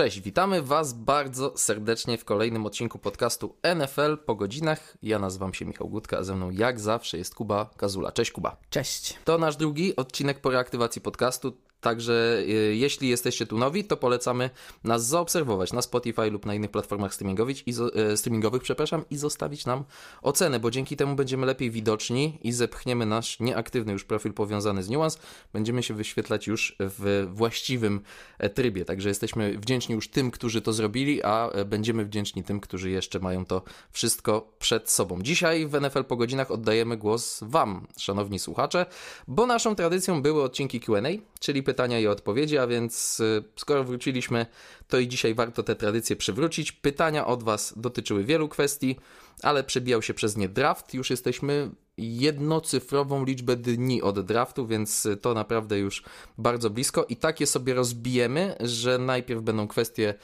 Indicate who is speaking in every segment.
Speaker 1: Cześć, witamy Was bardzo serdecznie w kolejnym odcinku podcastu NFL po godzinach. Ja nazywam się Michał Gutka, a ze mną jak zawsze jest Kuba Kazula. Cześć Kuba.
Speaker 2: Cześć.
Speaker 1: To nasz drugi odcinek po reaktywacji podcastu. Także y, jeśli jesteście tu nowi, to polecamy nas zaobserwować na Spotify lub na innych platformach streamingowych i, y, streamingowych przepraszam, i zostawić nam ocenę, bo dzięki temu będziemy lepiej widoczni i zepchniemy nasz nieaktywny już profil powiązany z Nuance. Będziemy się wyświetlać już w właściwym e, trybie. Także jesteśmy wdzięczni już tym, którzy to zrobili, a e, będziemy wdzięczni tym, którzy jeszcze mają to wszystko przed sobą. Dzisiaj w NFL po godzinach oddajemy głos Wam, szanowni słuchacze, bo naszą tradycją były odcinki QA, czyli pytania i odpowiedzi, a więc y, skoro wróciliśmy, to i dzisiaj warto tę tradycję przywrócić. Pytania od Was dotyczyły wielu kwestii, ale przebijał się przez nie draft. Już jesteśmy jednocyfrową liczbę dni od draftu, więc to naprawdę już bardzo blisko. I takie sobie rozbijemy, że najpierw będą kwestie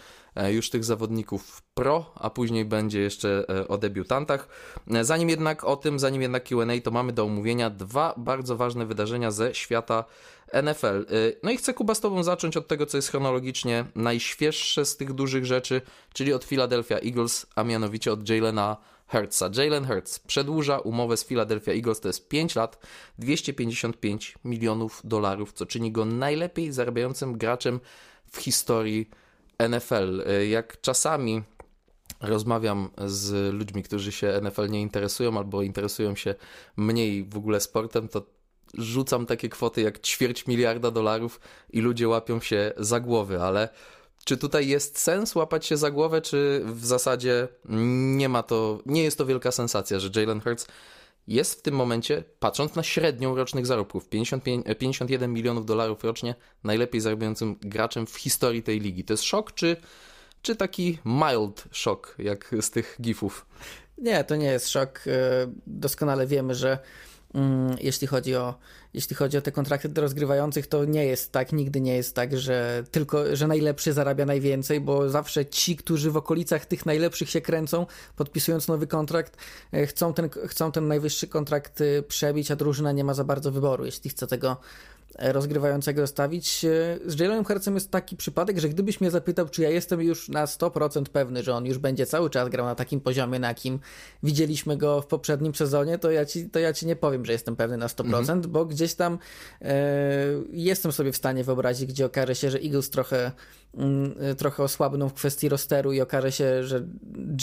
Speaker 1: już tych zawodników pro, a później będzie jeszcze e, o debiutantach. E, zanim jednak o tym, zanim jednak QA, to mamy do omówienia dwa bardzo ważne wydarzenia ze świata NFL. No i chcę Kuba z Tobą zacząć od tego, co jest chronologicznie najświeższe z tych dużych rzeczy, czyli od Philadelphia Eagles, a mianowicie od Jalena Hurtsa. Jalen Hurts przedłuża umowę z Philadelphia Eagles, to jest 5 lat, 255 milionów dolarów, co czyni go najlepiej zarabiającym graczem w historii NFL. Jak czasami rozmawiam z ludźmi, którzy się NFL nie interesują albo interesują się mniej w ogóle sportem, to rzucam takie kwoty jak ćwierć miliarda dolarów i ludzie łapią się za głowy, ale czy tutaj jest sens łapać się za głowę, czy w zasadzie nie ma to, nie jest to wielka sensacja, że Jalen Hurts jest w tym momencie, patrząc na średnią rocznych zarobków, 55, 51 milionów dolarów rocznie, najlepiej zarabiającym graczem w historii tej ligi. To jest szok, czy, czy taki mild szok, jak z tych gifów?
Speaker 2: Nie, to nie jest szok. E, doskonale wiemy, że jeśli chodzi o, jeśli chodzi o te kontrakty do rozgrywających, to nie jest tak, nigdy nie jest tak, że tylko, że najlepszy zarabia najwięcej, bo zawsze ci, którzy w okolicach tych najlepszych się kręcą, podpisując nowy kontrakt, e, chcą ten, chcą ten najwyższy kontrakt e, przebić, a drużyna nie ma za bardzo wyboru, jeśli chce tego rozgrywającego zostawić. Z Jalenem Hurtsem jest taki przypadek, że gdybyś mnie zapytał, czy ja jestem już na 100% pewny, że on już będzie cały czas grał na takim poziomie, na jakim widzieliśmy go w poprzednim sezonie, to ja ci, to ja ci nie powiem, że jestem pewny na 100%, mhm. bo gdzieś tam e, jestem sobie w stanie wyobrazić, gdzie okaże się, że Eagles trochę, trochę osłabną w kwestii rosteru i okaże się, że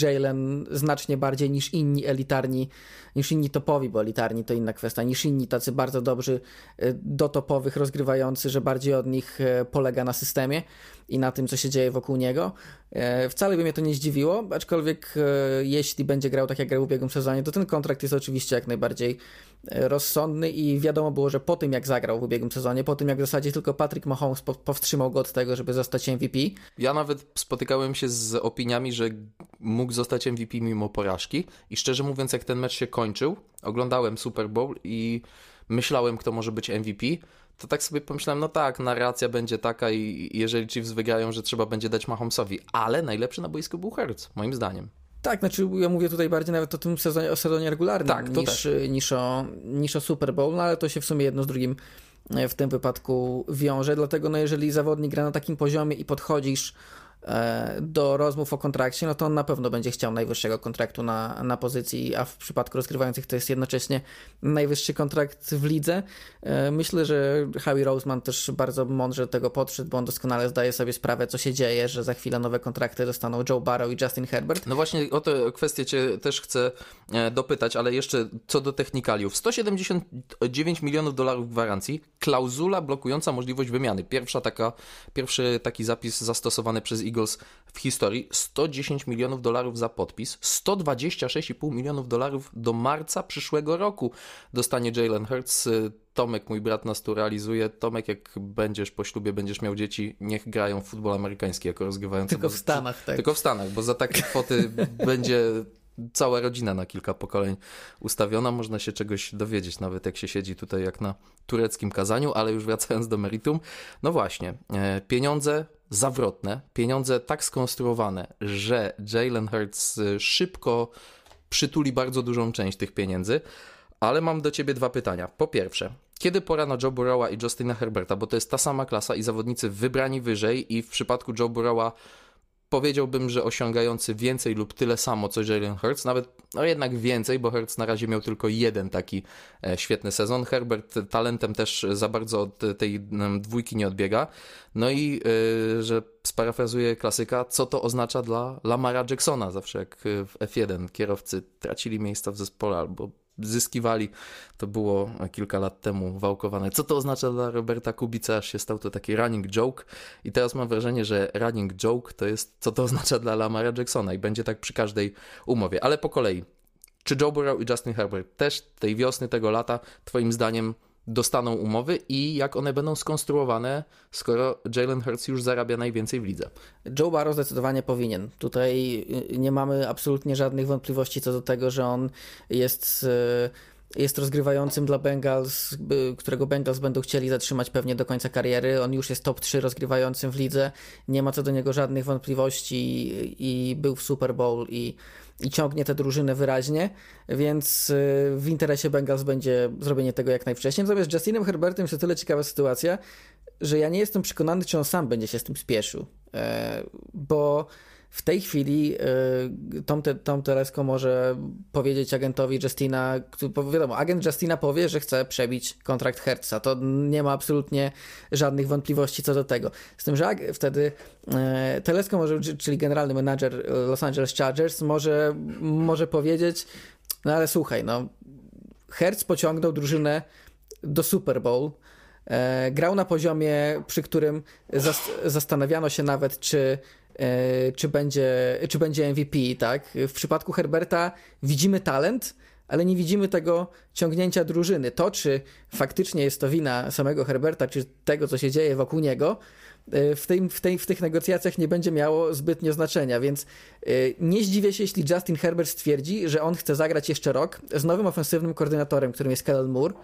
Speaker 2: Jalen znacznie bardziej niż inni elitarni, niż inni topowi, bo elitarni to inna kwestia, niż inni tacy bardzo dobrzy e, do topowych rozgrywający, że bardziej od nich e, polega na systemie i na tym, co się dzieje wokół niego. E, wcale by mnie to nie zdziwiło, aczkolwiek e, jeśli będzie grał tak jak grał w ubiegłym sezonie, to ten kontrakt jest oczywiście jak najbardziej rozsądny i wiadomo było, że po tym jak zagrał w ubiegłym sezonie, po tym jak w zasadzie tylko Patrick Mahomes powstrzymał go od tego, żeby zostać MVP.
Speaker 1: Ja nawet spotykałem się z opiniami, że mógł zostać MVP mimo porażki i szczerze mówiąc jak ten mecz się kończył, oglądałem Super Bowl i myślałem kto może być MVP, to tak sobie pomyślałem, no tak, narracja będzie taka i jeżeli Chiefs wygrają, że trzeba będzie dać Mahomesowi, ale najlepszy na boisku był Hertz, moim zdaniem.
Speaker 2: Tak, znaczy ja mówię tutaj bardziej nawet o tym sezonie, o sezonie regularnym tak, niż, niż, o, niż o Super Bowl, no ale to się w sumie jedno z drugim e, w tym wypadku wiąże, dlatego no jeżeli zawodnik gra na takim poziomie i podchodzisz do rozmów o kontrakcie, no to on na pewno będzie chciał najwyższego kontraktu na, na pozycji, a w przypadku rozgrywających to jest jednocześnie najwyższy kontrakt w lidze. E, myślę, że Howie Roseman też bardzo mądrze do tego podszedł, bo on doskonale zdaje sobie sprawę, co się dzieje, że za chwilę nowe kontrakty dostaną Joe Barrow i Justin Herbert.
Speaker 1: No właśnie o tę kwestię cię też chcę e, dopytać, ale jeszcze co do technikaliów. 179 milionów dolarów gwarancji, klauzula blokująca możliwość wymiany. Pierwsza taka, pierwszy taki zapis zastosowany przez Eagles w historii 110 milionów dolarów za podpis, 126,5 milionów dolarów do marca przyszłego roku dostanie Jalen Hurts. Tomek, mój brat nas tu realizuje. Tomek, jak będziesz po ślubie, będziesz miał dzieci, niech grają w futbol amerykański jako rozgrywający.
Speaker 2: Tylko w Stanach, tak.
Speaker 1: Tylko w Stanach, bo za takie kwoty będzie cała rodzina na kilka pokoleń ustawiona. Można się czegoś dowiedzieć, nawet jak się siedzi tutaj jak na tureckim kazaniu, ale już wracając do meritum. No właśnie, e, pieniądze zawrotne, pieniądze tak skonstruowane, że Jalen Hurts y, szybko przytuli bardzo dużą część tych pieniędzy, ale mam do ciebie dwa pytania. Po pierwsze, kiedy pora na Joe Burrowa i Justina Herberta, bo to jest ta sama klasa i zawodnicy wybrani wyżej i w przypadku Joe Burrowa powiedziałbym, że osiągający więcej lub tyle samo co Jalen Hurts, nawet no jednak więcej, bo Hurts na razie miał tylko jeden taki e, świetny sezon. Herbert talentem też za bardzo od tej dwójki nie odbiega. No i yy, że sparafrazuję klasyka, co to oznacza dla Lamara Jacksona, zawsze jak w F1 kierowcy tracili miejsca w zespole albo zyskiwali. To było kilka lat temu wałkowane. Co to oznacza dla Roberta Kubica, aż się stał to taki running joke. I teraz mam wrażenie, że running joke to jest, co to oznacza dla Lamara Jacksona i będzie tak przy każdej umowie. Ale po kolei. Czy Joe Burrow i Justin Herbert też tej wiosny, tego lata, twoim zdaniem dostaną umowy i jak one będą skonstruowane, skoro Jalen Hurts już zarabia najwięcej w lidze.
Speaker 2: Joe Barrow zdecydowanie powinien. Tutaj y, nie mamy absolutnie żadnych wątpliwości co do tego, że on jest y, jest rozgrywającym dla Bengals, którego Bengals będą chcieli zatrzymać pewnie do końca kariery. On już jest top 3 rozgrywającym w lidze. Nie ma co do niego żadnych wątpliwości i był w Super Bowl i i ciągnie tę drużynę wyraźnie, więc y, w interesie Bengals będzie zrobienie tego jak najwcześniej. Natomiast Justinem Herbertem jest o tyle ciekawa sytuacja, że ja nie jestem przekonany, czy on sam będzie się z tym spieszył, e, bo w tej chwili y, Tom, Tom Telesco może powiedzieć agentowi Justina, wiadomo, agent Justina powie, że chce przebić kontrakt Hertza. To nie ma absolutnie żadnych wątpliwości co do tego. Z tym, że wtedy y, Telesco może, czyli generalny menadżer Los Angeles Chargers może, może powiedzieć, no ale słuchaj, no Hertz pociągnął drużynę do Super Bowl, e, grał na poziomie, przy którym zastanawiano się nawet, czy czy będzie, czy będzie MVP, tak? W przypadku Herberta widzimy talent, ale nie widzimy tego ciągnięcia drużyny. To, czy faktycznie jest to wina samego Herberta, czy tego, co się dzieje wokół niego, e, w, w, tej, w tych negocjacjach nie będzie miało zbytnio znaczenia, więc e, nie zdziwię się, jeśli Justin Herbert stwierdzi, że on chce zagrać jeszcze rok z nowym ofensywnym koordynatorem, którym jest Kellen Moore,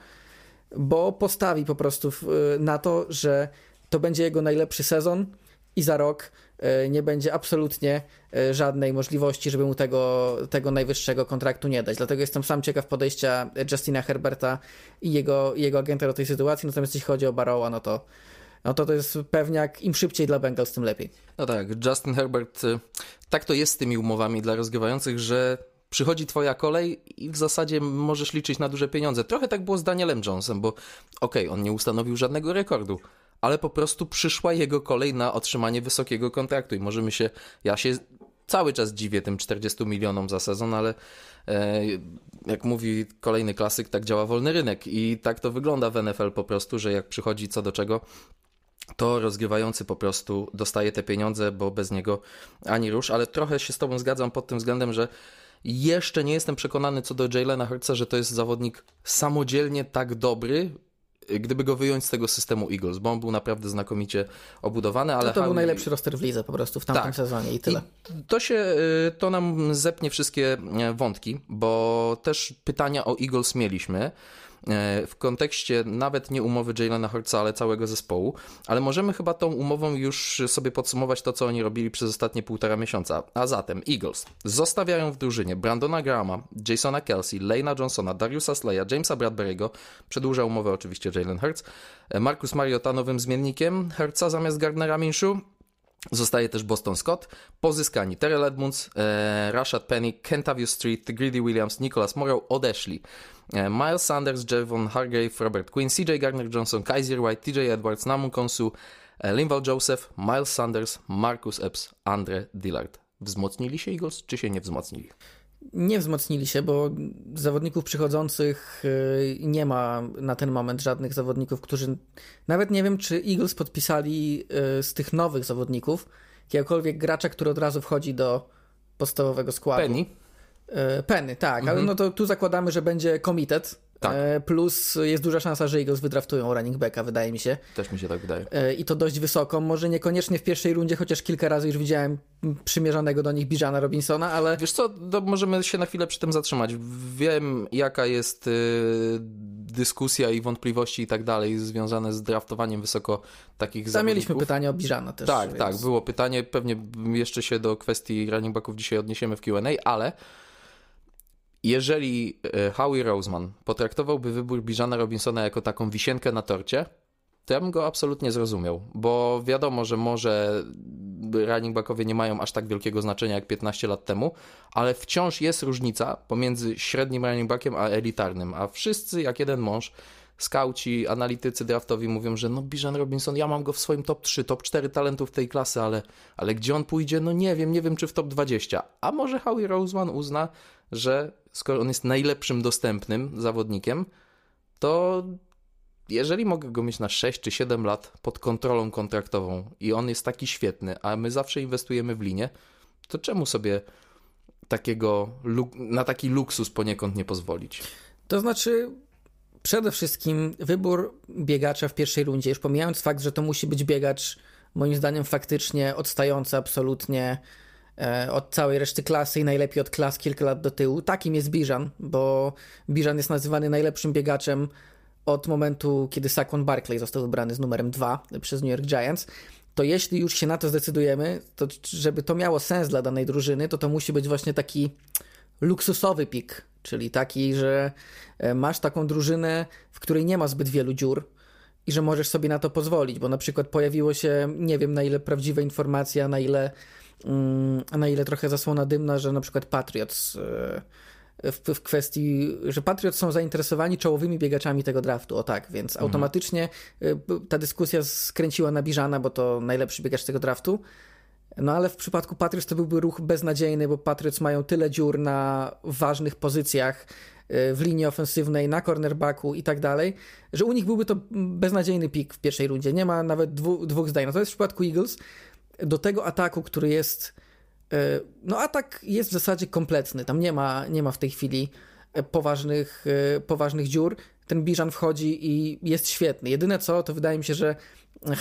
Speaker 2: bo postawi po prostu na to, że to będzie jego najlepszy sezon i za rok E, nie będzie absolutnie e, żadnej możliwości, żeby mu tego, tego najwyższego kontraktu nie dać. Dlatego jestem sam ciekaw podejścia Justina Herberta i jego, jego agenta do tej sytuacji. Natomiast jeśli chodzi o Barrowa, no to no to to jest pewniak, im szybciej dla Bengals, tym lepiej.
Speaker 1: No tak, Justin Herbert, y, tak to jest z tymi umowami dla rozgrywających, że przychodzi twoja kolej i w zasadzie możesz liczyć na duże pieniądze. Trochę tak było z Danielem Jonesem, bo okej, okay, on nie ustanowił żadnego rekordu, ale po prostu przyszła jego kolej na otrzymanie wysokiego kontraktu i możemy się, ja się cały czas dziwię tym 40 milionom za sezon, ale e, jak mówi kolejny klasyk, tak działa wolny rynek. I tak to wygląda w NFL po prostu, że jak przychodzi co do czego, to rozgrywający po prostu dostaje te pieniądze, bo bez niego ani rusz, ale trochę się z tobą zgadzam pod tym względem, że jeszcze nie jestem przekonany co do Jalena Hurtsa, że to jest zawodnik samodzielnie tak dobry, gdyby go wyjąć z tego systemu Eagles, bo on był naprawdę znakomicie obudowany, ale...
Speaker 2: No to był najlepszy roster w lidze po prostu w tamtym tak. sezonie i tyle.
Speaker 1: I to się, y, to nam zepnie wszystkie e, wątki, bo też pytania o Eagles mieliśmy. E, w kontekście nawet nie umowy Jalena Hurtsa, ale całego zespołu, ale możemy chyba tą umową już sobie podsumować to, co oni robili przez ostatnie półtora miesiąca. A zatem Eagles zostawiają w drużynie Brandona Grahama, Jasona Kelsey, Lena Johnsona, Dariusa Sleya, Jamesa Bradbury'ego, przedłuża umowę oczywiście Jalen Hurts, e, Marcus Mariota nowym zmiennikiem. Hurtsa zamiast Gardnera Minshew, Zostaje też Boston Scott, pozyskani Terrell Edmunds, e, Rashad Penny, Kentavious Street, Greedy Williams, Nicholas Morrow odeszli. E, Miles Sanders, Javon Hargrave, Robert Quinn, CJ Garner-Johnson, Kaiser White, TJ Edwards, Namu Konsu, e, Linval Joseph, Miles Sanders, Marcus Epps, Andre Dillard. Wzmocnili się Eagles, czy się nie wzmocnili?
Speaker 2: Nie wzmocnili się, bo zawodników przychodzących e, nie ma na ten moment żadnych zawodników, którzy. Nawet nie wiem, czy Eagles podpisali z tych nowych zawodników jakiegokolwiek gracza, który od razu wchodzi do podstawowego składu.
Speaker 1: Penny.
Speaker 2: E, Penny, tak, mhm. ale no to tu zakładamy, że będzie komitet. Tak. E, plus jest duża szansa, że Eagles wydraftują running backa, wydaje mi się.
Speaker 1: Też mi się tak wydaje.
Speaker 2: E, I to dość wysoko. Może niekoniecznie w pierwszej rundzie, chociaż kilka razy już widziałem przymierzonego do nich Bijana Robinsona, ale...
Speaker 1: Wiesz co, możemy się na chwilę przy tym zatrzymać. Wiem, jaka jest y, dyskusja i wątpliwości i tak dalej związane z draftowaniem wysoko takich
Speaker 2: Tam zawodników. mieliśmy pytanie o Bijana też.
Speaker 1: Tak, więc... tak, było pytanie. Pewnie jeszcze się do kwestii running backów dzisiaj odniesiemy w Q&A, ale jeżeli e, Howie Roseman potraktowałby wybór Bijana Robinsona jako taką wisienkę na torcie, to ja bym go absolutnie zrozumiał, bo wiadomo, że może running backowie nie mają aż tak wielkiego znaczenia jak 15 lat temu, ale wciąż jest różnica pomiędzy średnim running backiem a elitarnym, a wszyscy jak jeden mąż skauci, analitycy draftowi mówią, że no Bijan Robinson, ja mam go w swoim top 3, top 4 talentów tej klasy, ale, ale gdzie on pójdzie? No nie wiem, nie wiem czy w top 20. A może Howie Roseman uzna, że skoro on jest najlepszym dostępnym zawodnikiem, to jeżeli mogę go mieć na 6 czy 7 lat pod kontrolą kontraktową i on jest taki świetny, a my zawsze inwestujemy w linię, to czemu sobie takiego na taki luksus poniekąd nie pozwolić?
Speaker 2: To znaczy, przede wszystkim wybór biegacza w pierwszej rundzie, już pomijając fakt, że to musi być biegacz, moim zdaniem, faktycznie odstający absolutnie od całej reszty klasy i najlepiej od klas kilka lat do tyłu. Takim jest Bijan, bo Bijan jest nazywany najlepszym biegaczem od momentu, kiedy Saquon Barkley został wybrany z numerem 2 przez New York Giants, to jeśli już się na to zdecydujemy, to żeby to miało sens dla danej drużyny, to to musi być właśnie taki luksusowy pik, czyli taki, że e, masz taką drużynę, w której nie ma zbyt wielu dziur i że możesz sobie na to pozwolić, bo na przykład pojawiło się, nie wiem na ile prawdziwe informacje, a na ile, na ile trochę zasłona dymna, że na przykład Patriots e, w, w, kwestii, że Patriots są zainteresowani czołowymi biegaczami tego draftu, o tak, więc mhm. automatycznie y, ta dyskusja skręciła na Biżana, bo to najlepszy biegacz tego draftu. No ale w przypadku Patriots to byłby ruch beznadziejny, bo Patriots mają tyle dziur na ważnych pozycjach y, w linii ofensywnej, na cornerbacku i tak dalej, że u nich byłby to beznadziejny pik w pierwszej rundzie. Nie ma nawet dwu, dwóch zdań. Natomiast w przypadku Eagles do tego ataku, który jest E, no atak jest w zasadzie kompletny. Tam nie ma, nie ma w tej chwili e, poważnych, e, poważnych dziur. Ten Bijan wchodzi i jest świetny. Jedyne co, to wydaje mi się, że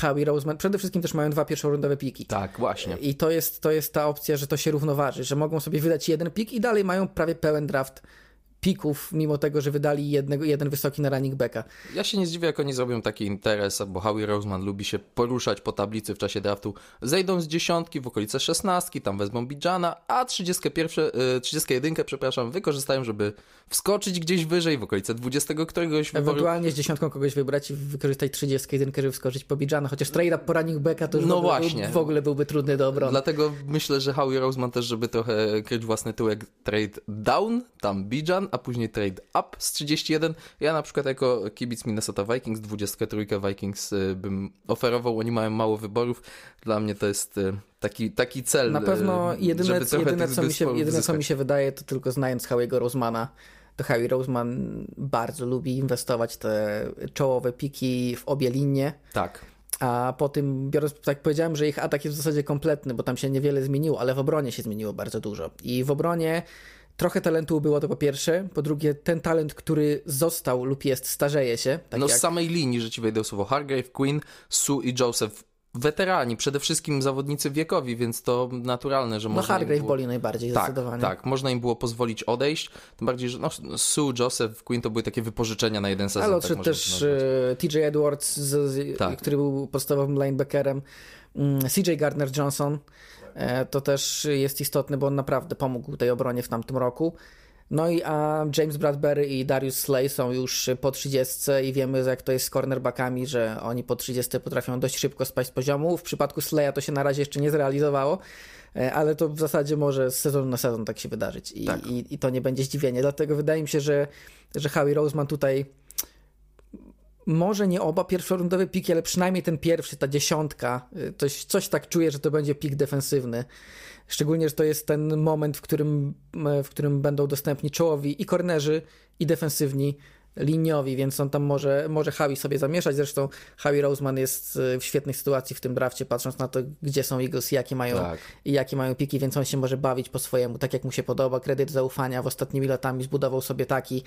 Speaker 2: Howie Roseman, przede wszystkim też mają dwa pierwszorundowe piki.
Speaker 1: Tak, właśnie.
Speaker 2: I to jest, to jest ta opcja, że to się równoważy, że mogą sobie wydać jeden pik i dalej mają prawie pełen draft pików, mimo tego, że wydali jednego, jeden wysoki na running backa.
Speaker 1: Ja się nie zdziwię, jak oni zrobią taki interes, bo Howie Roseman lubi się poruszać po tablicy w czasie draftu. Zejdą z dziesiątki w okolice szesnastki, tam wezmą Bijana, a 31, 31 y, przepraszam, wykorzystają, żeby wskoczyć gdzieś wyżej w okolice 20 któregoś
Speaker 2: wyboru. Ewentualnie z dziesiątką kogoś wybrać i wykorzystać 31, żeby wskoczyć po Bijana, chociaż trade up po running backa to już no w, ogóle, właśnie. w ogóle byłby trudny do obrony.
Speaker 1: Dlatego myślę, że Howie Roseman też, żeby trochę kryć własny tyłek, trade down, tam Bijan, a później trade up z 31. Ja na przykład jako kibic Minnesota Vikings, 23 Vikings y, bym oferował, oni mają mało wyborów. Dla mnie to jest y, taki, taki cel.
Speaker 2: Na pewno y, jedyne, jedyne, co, mi się, jedyne co mi się wydaje, to tylko znając Howiego Rosemana, to Howie Roseman bardzo lubi inwestować te czołowe piki w obie linie.
Speaker 1: Tak.
Speaker 2: A po tym, biorąc, tak powiedziałem, że ich atak jest w zasadzie kompletny, bo tam się niewiele zmieniło, ale w obronie się zmieniło bardzo dużo. I w obronie Trochę talentu było to po pierwsze, po drugie ten talent, który został lub jest, starzeje się.
Speaker 1: Tak no jak... z samej linii, że ci wejdę słowo, Hargrave, Queen, Sue i Joseph weterani, przede wszystkim zawodnicy wiekowi, więc to naturalne, że
Speaker 2: no,
Speaker 1: można.
Speaker 2: No Hargrave było... boli najbardziej,
Speaker 1: tak,
Speaker 2: zdecydowanie.
Speaker 1: Tak, można im było pozwolić odejść. Tym bardziej, że no, Sue, Joseph, Queen to były takie wypożyczenia na jeden sezon.
Speaker 2: Ale tak też e, TJ Edwards, z, z, tak. który był podstawowym linebackerem, mm, CJ Gardner Johnson. E, to też jest istotne, bo on naprawdę pomógł tej obronie w tamtym roku. No i a James Bradbury i Darius Slay są już po 30 i wiemy jak to jest z cornerbackami, że oni po 30 potrafią dość szybko spaść z poziomu. W przypadku Slaya to się na razie jeszcze nie zrealizowało, e, ale to w zasadzie może z sezonu na sezon tak się wydarzyć i, tak. i, i to nie będzie zdziwienie. Dlatego wydaje mi się, że, że Howie Roseman tutaj może nie oba pierwszorundowe piki, ale przynajmniej ten pierwszy, ta dziesiątka, y, coś, coś tak czuję, że to będzie pik defensywny. Szczególnie, że to jest ten moment, w którym, w którym będą dostępni czołowi i kornerzy, i defensywni liniowi, więc on tam może, może Howie sobie zamieszać. Zresztą Howie Roseman jest y, w świetnej sytuacji w tym drafcie, patrząc na to, gdzie są Eagles i jakie mają, tak. i jakie mają piki, więc on się może bawić po swojemu, tak jak mu się podoba. Kredyt zaufania w ostatnimi latami zbudował sobie taki,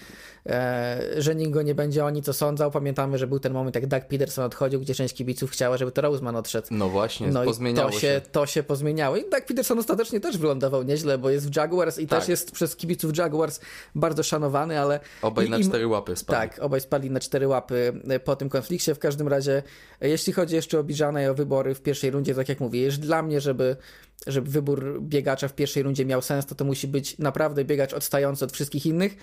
Speaker 2: e, że nikt go nie będzie o nic osądzał. Pamiętamy, że był ten moment, jak Doug Peterson odchodził, gdzie część kibiców chciała, żeby to Roseman odszedł.
Speaker 1: No właśnie, no pozmieniało
Speaker 2: to się, się. To się pozmieniało. I Doug Peterson ostatecznie też wylądował nieźle, bo jest w Jaguars i tak. też jest przez kibiców Jaguars bardzo szanowany, ale...
Speaker 1: Obaj na cztery łapy spadli.
Speaker 2: Tak, obaj spadli na cztery łapy e, po tym konflikcie. W każdym razie, e, jeśli chodzi jeszcze o Bijana i o wybory w pierwszej rundzie, tak jak mówię, dla mnie, żeby, żeby wybór biegacza w pierwszej rundzie miał sens, to to musi być naprawdę biegacz odstający od wszystkich innych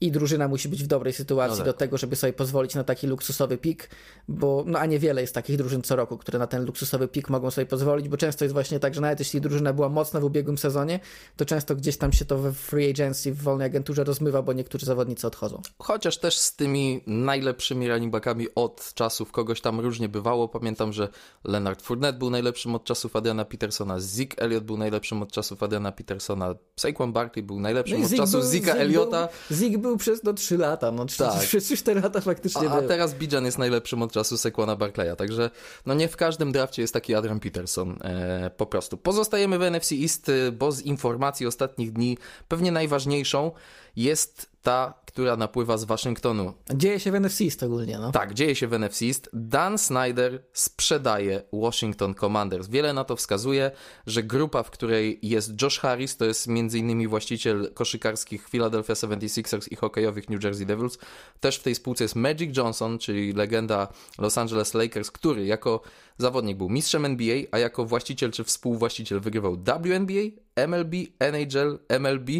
Speaker 2: i drużyna musi być w dobrej sytuacji
Speaker 1: No tak.
Speaker 2: do tego, żeby sobie pozwolić na taki luksusowy pik, bo no a niewiele jest takich drużyn co roku, które na ten luksusowy pik mogą sobie pozwolić, bo często jest właśnie tak, że nawet jeśli drużyna była mocna w ubiegłym sezonie, to często gdzieś tam się to we free agency, w wolnej agenturze rozmywa, bo niektórzy zawodnicy odchodzą.
Speaker 1: Chociaż też z tymi najlepszymi running backami od czasów kogoś tam różnie bywało. Pamiętam, że Leonard Fournette był najlepszym od czasów Adriana Petersona, Zeke Elliott był najlepszym od czasów Adriana Petersona, Saquon Barkley był najlepszym od
Speaker 2: Zeke
Speaker 1: czasów Zika
Speaker 2: Zeke
Speaker 1: Elliotta.
Speaker 2: Był, Zeke był przez no 3 lata, no 3,
Speaker 1: Tak.
Speaker 2: 3, 4 lata faktycznie
Speaker 1: A, a teraz Bijan jest najlepszym od czasu Sequana Barclaya, także no nie w każdym drafcie jest taki Adrian Peterson e, po prostu. Pozostajemy w NFC East, e, bo z informacji ostatnich dni pewnie najważniejszą jest ta, która napływa z Waszyngtonu.
Speaker 2: Dzieje się w NFC ogólnie, no.
Speaker 1: Tak, dzieje się w NFC East. Dan Snyder sprzedaje Washington Commanders. Wiele na to wskazuje, że grupa, w której jest Josh Harris, to jest m.in. właściciel koszykarskich Philadelphia 76ers i hokejowych New Jersey Devils. Też w tej spółce jest Magic Johnson, czyli legenda Los Angeles Lakers, który jako zawodnik był mistrzem NBA, a jako właściciel czy współwłaściciel wygrywał WNBA, MLB, NHL, MLB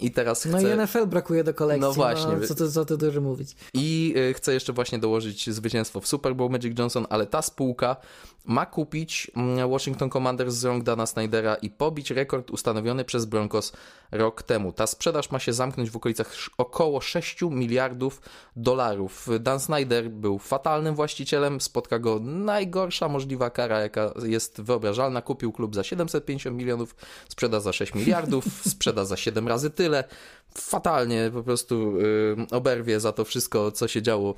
Speaker 1: i teraz chce...
Speaker 2: No i NFL brakuje do kolekcji.
Speaker 1: No właśnie.
Speaker 2: No, co, tu, co tu dużo mówić.
Speaker 1: I y, chce jeszcze właśnie dołożyć zwycięstwo w Super Bowl Magic Johnson, ale ta spółka ma kupić mm, Washington Commanders z rąk Dana Snydera i pobić rekord ustanowiony przez Broncos rok temu. Ta sprzedaż ma się zamknąć w okolicach około 6 miliardów dolarów. Dan Snyder był fatalnym właścicielem, spotka go najgorsza możliwa kara, jaka jest wyobrażalna. Kupił klub za 750 milionów, sprzeda za 6 miliardów, sprzeda za 7 razy tyle. Fatalnie po prostu y, oberwie za to wszystko, co się działo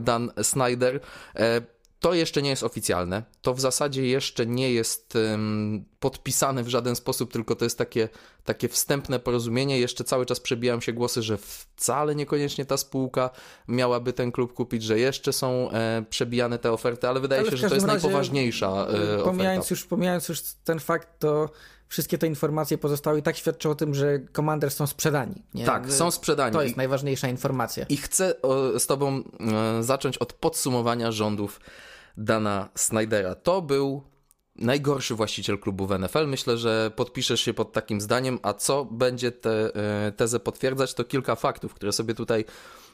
Speaker 1: Dan Snyder. E, to jeszcze nie jest oficjalne. To w zasadzie jeszcze nie jest ym, podpisane w żaden sposób, tylko to jest takie, takie wstępne porozumienie. Jeszcze cały czas przebijają się głosy, że wcale niekoniecznie ta spółka miałaby ten klub kupić, że jeszcze są e, przebijane te oferty, ale wydaje
Speaker 2: Ale
Speaker 1: się, że to jest
Speaker 2: razie,
Speaker 1: najpoważniejsza e,
Speaker 2: pomijając
Speaker 1: oferta.
Speaker 2: już, pomijając już ten fakt, to wszystkie te informacje pozostałe i tak świadczą o tym, że Commanders są sprzedani. Nie?
Speaker 1: Tak, są sprzedani.
Speaker 2: To
Speaker 1: I-
Speaker 2: jest najważniejsza informacja.
Speaker 1: I chcę o, z Tobą e, zacząć od podsumowania rządów Dana Snydera. To był najgorszy właściciel klubu w NFL. Myślę, że podpiszesz się pod takim zdaniem, a co będzie tę e, tezę potwierdzać, to kilka faktów, które sobie tutaj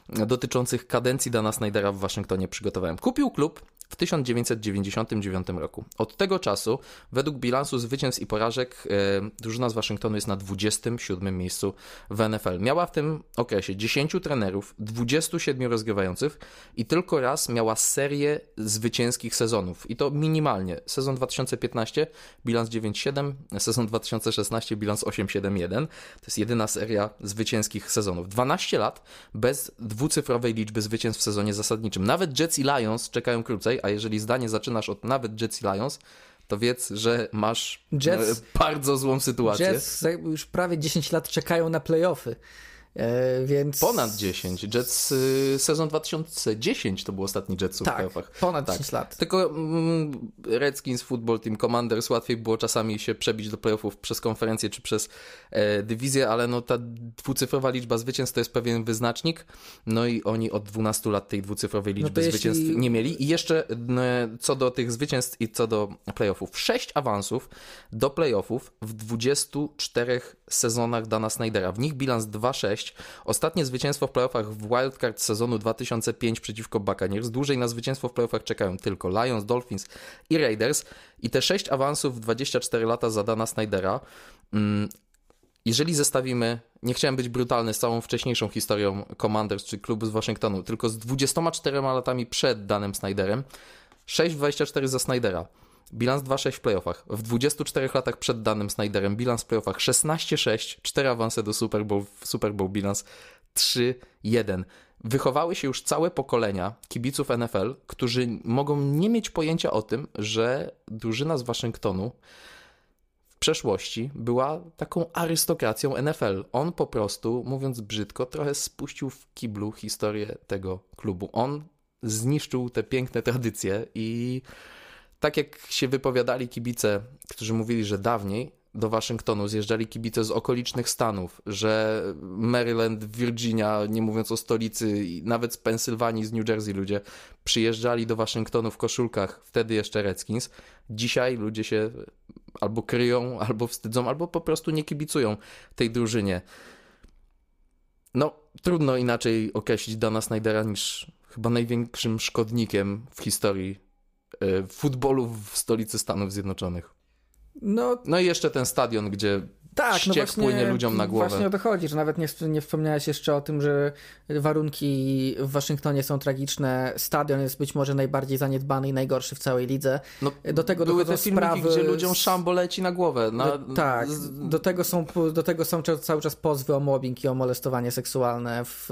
Speaker 1: dotyczących kadencji Dana Snydera w Waszyngtonie przygotowałem. Kupił klub w 1999 roku. Od tego czasu, według bilansu zwycięstw i porażek, e, drużyna z Waszyngtonu jest na 27 miejscu w NFL. Miała w tym okresie 10 trenerów, 27 rozgrywających i tylko raz miała serię zwycięskich sezonów. I to minimalnie. Sezon 2015 bilans 9-7, sezon 2016 bilans 8-7-1. To jest jedyna seria zwycięskich sezonów. 12 lat bez dwucyfrowej liczby zwycięstw w sezonie zasadniczym. Nawet Jets i Lions czekają krócej, a jeżeli zdanie zaczynasz od nawet Jets i Lions, to wiedz, że masz
Speaker 2: Jets-
Speaker 1: e, bardzo złą sytuację.
Speaker 2: Jets już prawie 10 lat czekają na playoffy, więc...
Speaker 1: Ponad 10. Jets y, sezon 2010 to był ostatni Jetsów w
Speaker 2: Tak,
Speaker 1: playoffach.
Speaker 2: ponad
Speaker 1: Tak.
Speaker 2: 10 lat.
Speaker 1: Tylko mm, Redskins, Football Team, Commanders łatwiej było czasami się przebić do playoffów przez konferencję czy przez e, dywizję, ale no ta dwucyfrowa liczba zwycięstw to jest pewien wyznacznik. No i oni od 12 lat tej dwucyfrowej liczby
Speaker 2: No jeśli-
Speaker 1: zwycięstw nie mieli. I jeszcze co do tych zwycięstw i co do playoffów. 6 awansów do playoffów w 24 sezonach Dana Snydera. W nich bilans 2-6. Ostatnie zwycięstwo w playoffach w wildcard sezonu 2005 przeciwko Buccaneers. Dłużej na zwycięstwo w playoffach czekają tylko Lions, Dolphins i Raiders. I te 6 awansów w 24 lata za Dana Snydera. Mm, jeżeli zestawimy, nie chciałem być brutalny z całą wcześniejszą historią Commanders czy klubu z Waszyngtonu, tylko z 24 latami przed Danem Snyderem, 6-24 za Snydera. Bilans 2-6 w playoffach. W 24 latach przed danym Snyderem bilans w playoffach 16-6, 4 awanse do Super Bowl, Super Bowl bilans 3-1. Wychowały się już całe pokolenia kibiców NFL, którzy mogą nie mieć pojęcia o tym, że drużyna z Waszyngtonu w przeszłości była taką arystokracją NFL. On po prostu, mówiąc brzydko, trochę spuścił w kiblu historię tego klubu. On zniszczył te piękne tradycje i tak jak się wypowiadali kibice, którzy mówili, że dawniej do Waszyngtonu zjeżdżali kibice z okolicznych stanów, że Maryland, Virginia, nie mówiąc o stolicy, nawet z Pensylwanii, z New Jersey ludzie przyjeżdżali do Waszyngtonu w koszulkach, wtedy jeszcze Redskins. Dzisiaj ludzie się albo kryją, albo wstydzą, albo po prostu nie kibicują tej drużynie. No, trudno inaczej określić Dana Snydera niż chyba największym szkodnikiem w historii futbolu w stolicy Stanów Zjednoczonych. No, no i jeszcze ten stadion, gdzie tak, no właśnie, płynie ludziom na głowę.
Speaker 2: Właśnie o to chodzi, że nawet nie, nie wspomniałeś jeszcze o tym, że warunki w Waszyngtonie są tragiczne. Stadion jest być może najbardziej zaniedbany i najgorszy w całej lidze. No,
Speaker 1: do tego były te filmiki, sprawy, gdzie ludziom szambo leci na głowę. Na...
Speaker 2: Do, tak, do tego, są, do tego są cały czas pozwy o mobbing i o molestowanie seksualne w,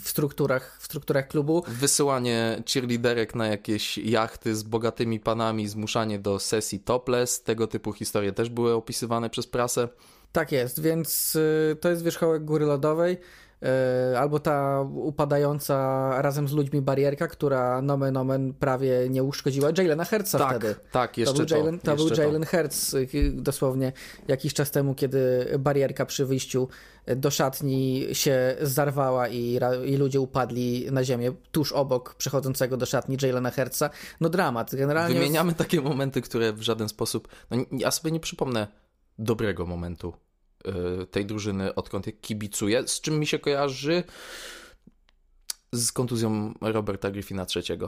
Speaker 2: w, strukturach, w strukturach klubu.
Speaker 1: Wysyłanie cheerleaderek na jakieś jachty z bogatymi panami, zmuszanie do sesji topless, tego typu historie też były opisywane przez prasę.
Speaker 2: Tak jest, więc y, to jest wierzchołek góry lodowej. Y, albo ta upadająca razem z ludźmi barierka, która nomen omen prawie nie uszkodziła Jalena Hertza
Speaker 1: tak,
Speaker 2: wtedy.
Speaker 1: Tak, jeszcze
Speaker 2: to. Był Jalen, to, był Jalen Hertz y, dosłownie jakiś czas temu, kiedy barierka przy wyjściu do szatni się zarwała i, i ludzie upadli na ziemię tuż obok przechodzącego do szatni Jalena Hertza. No dramat. Generalnie
Speaker 1: Wymieniamy takie momenty, które w żaden sposób... No, ja sobie nie przypomnę dobrego momentu y, tej drużyny, odkąd je kibicuję, z czym mi się kojarzy z kontuzją Roberta Griffina III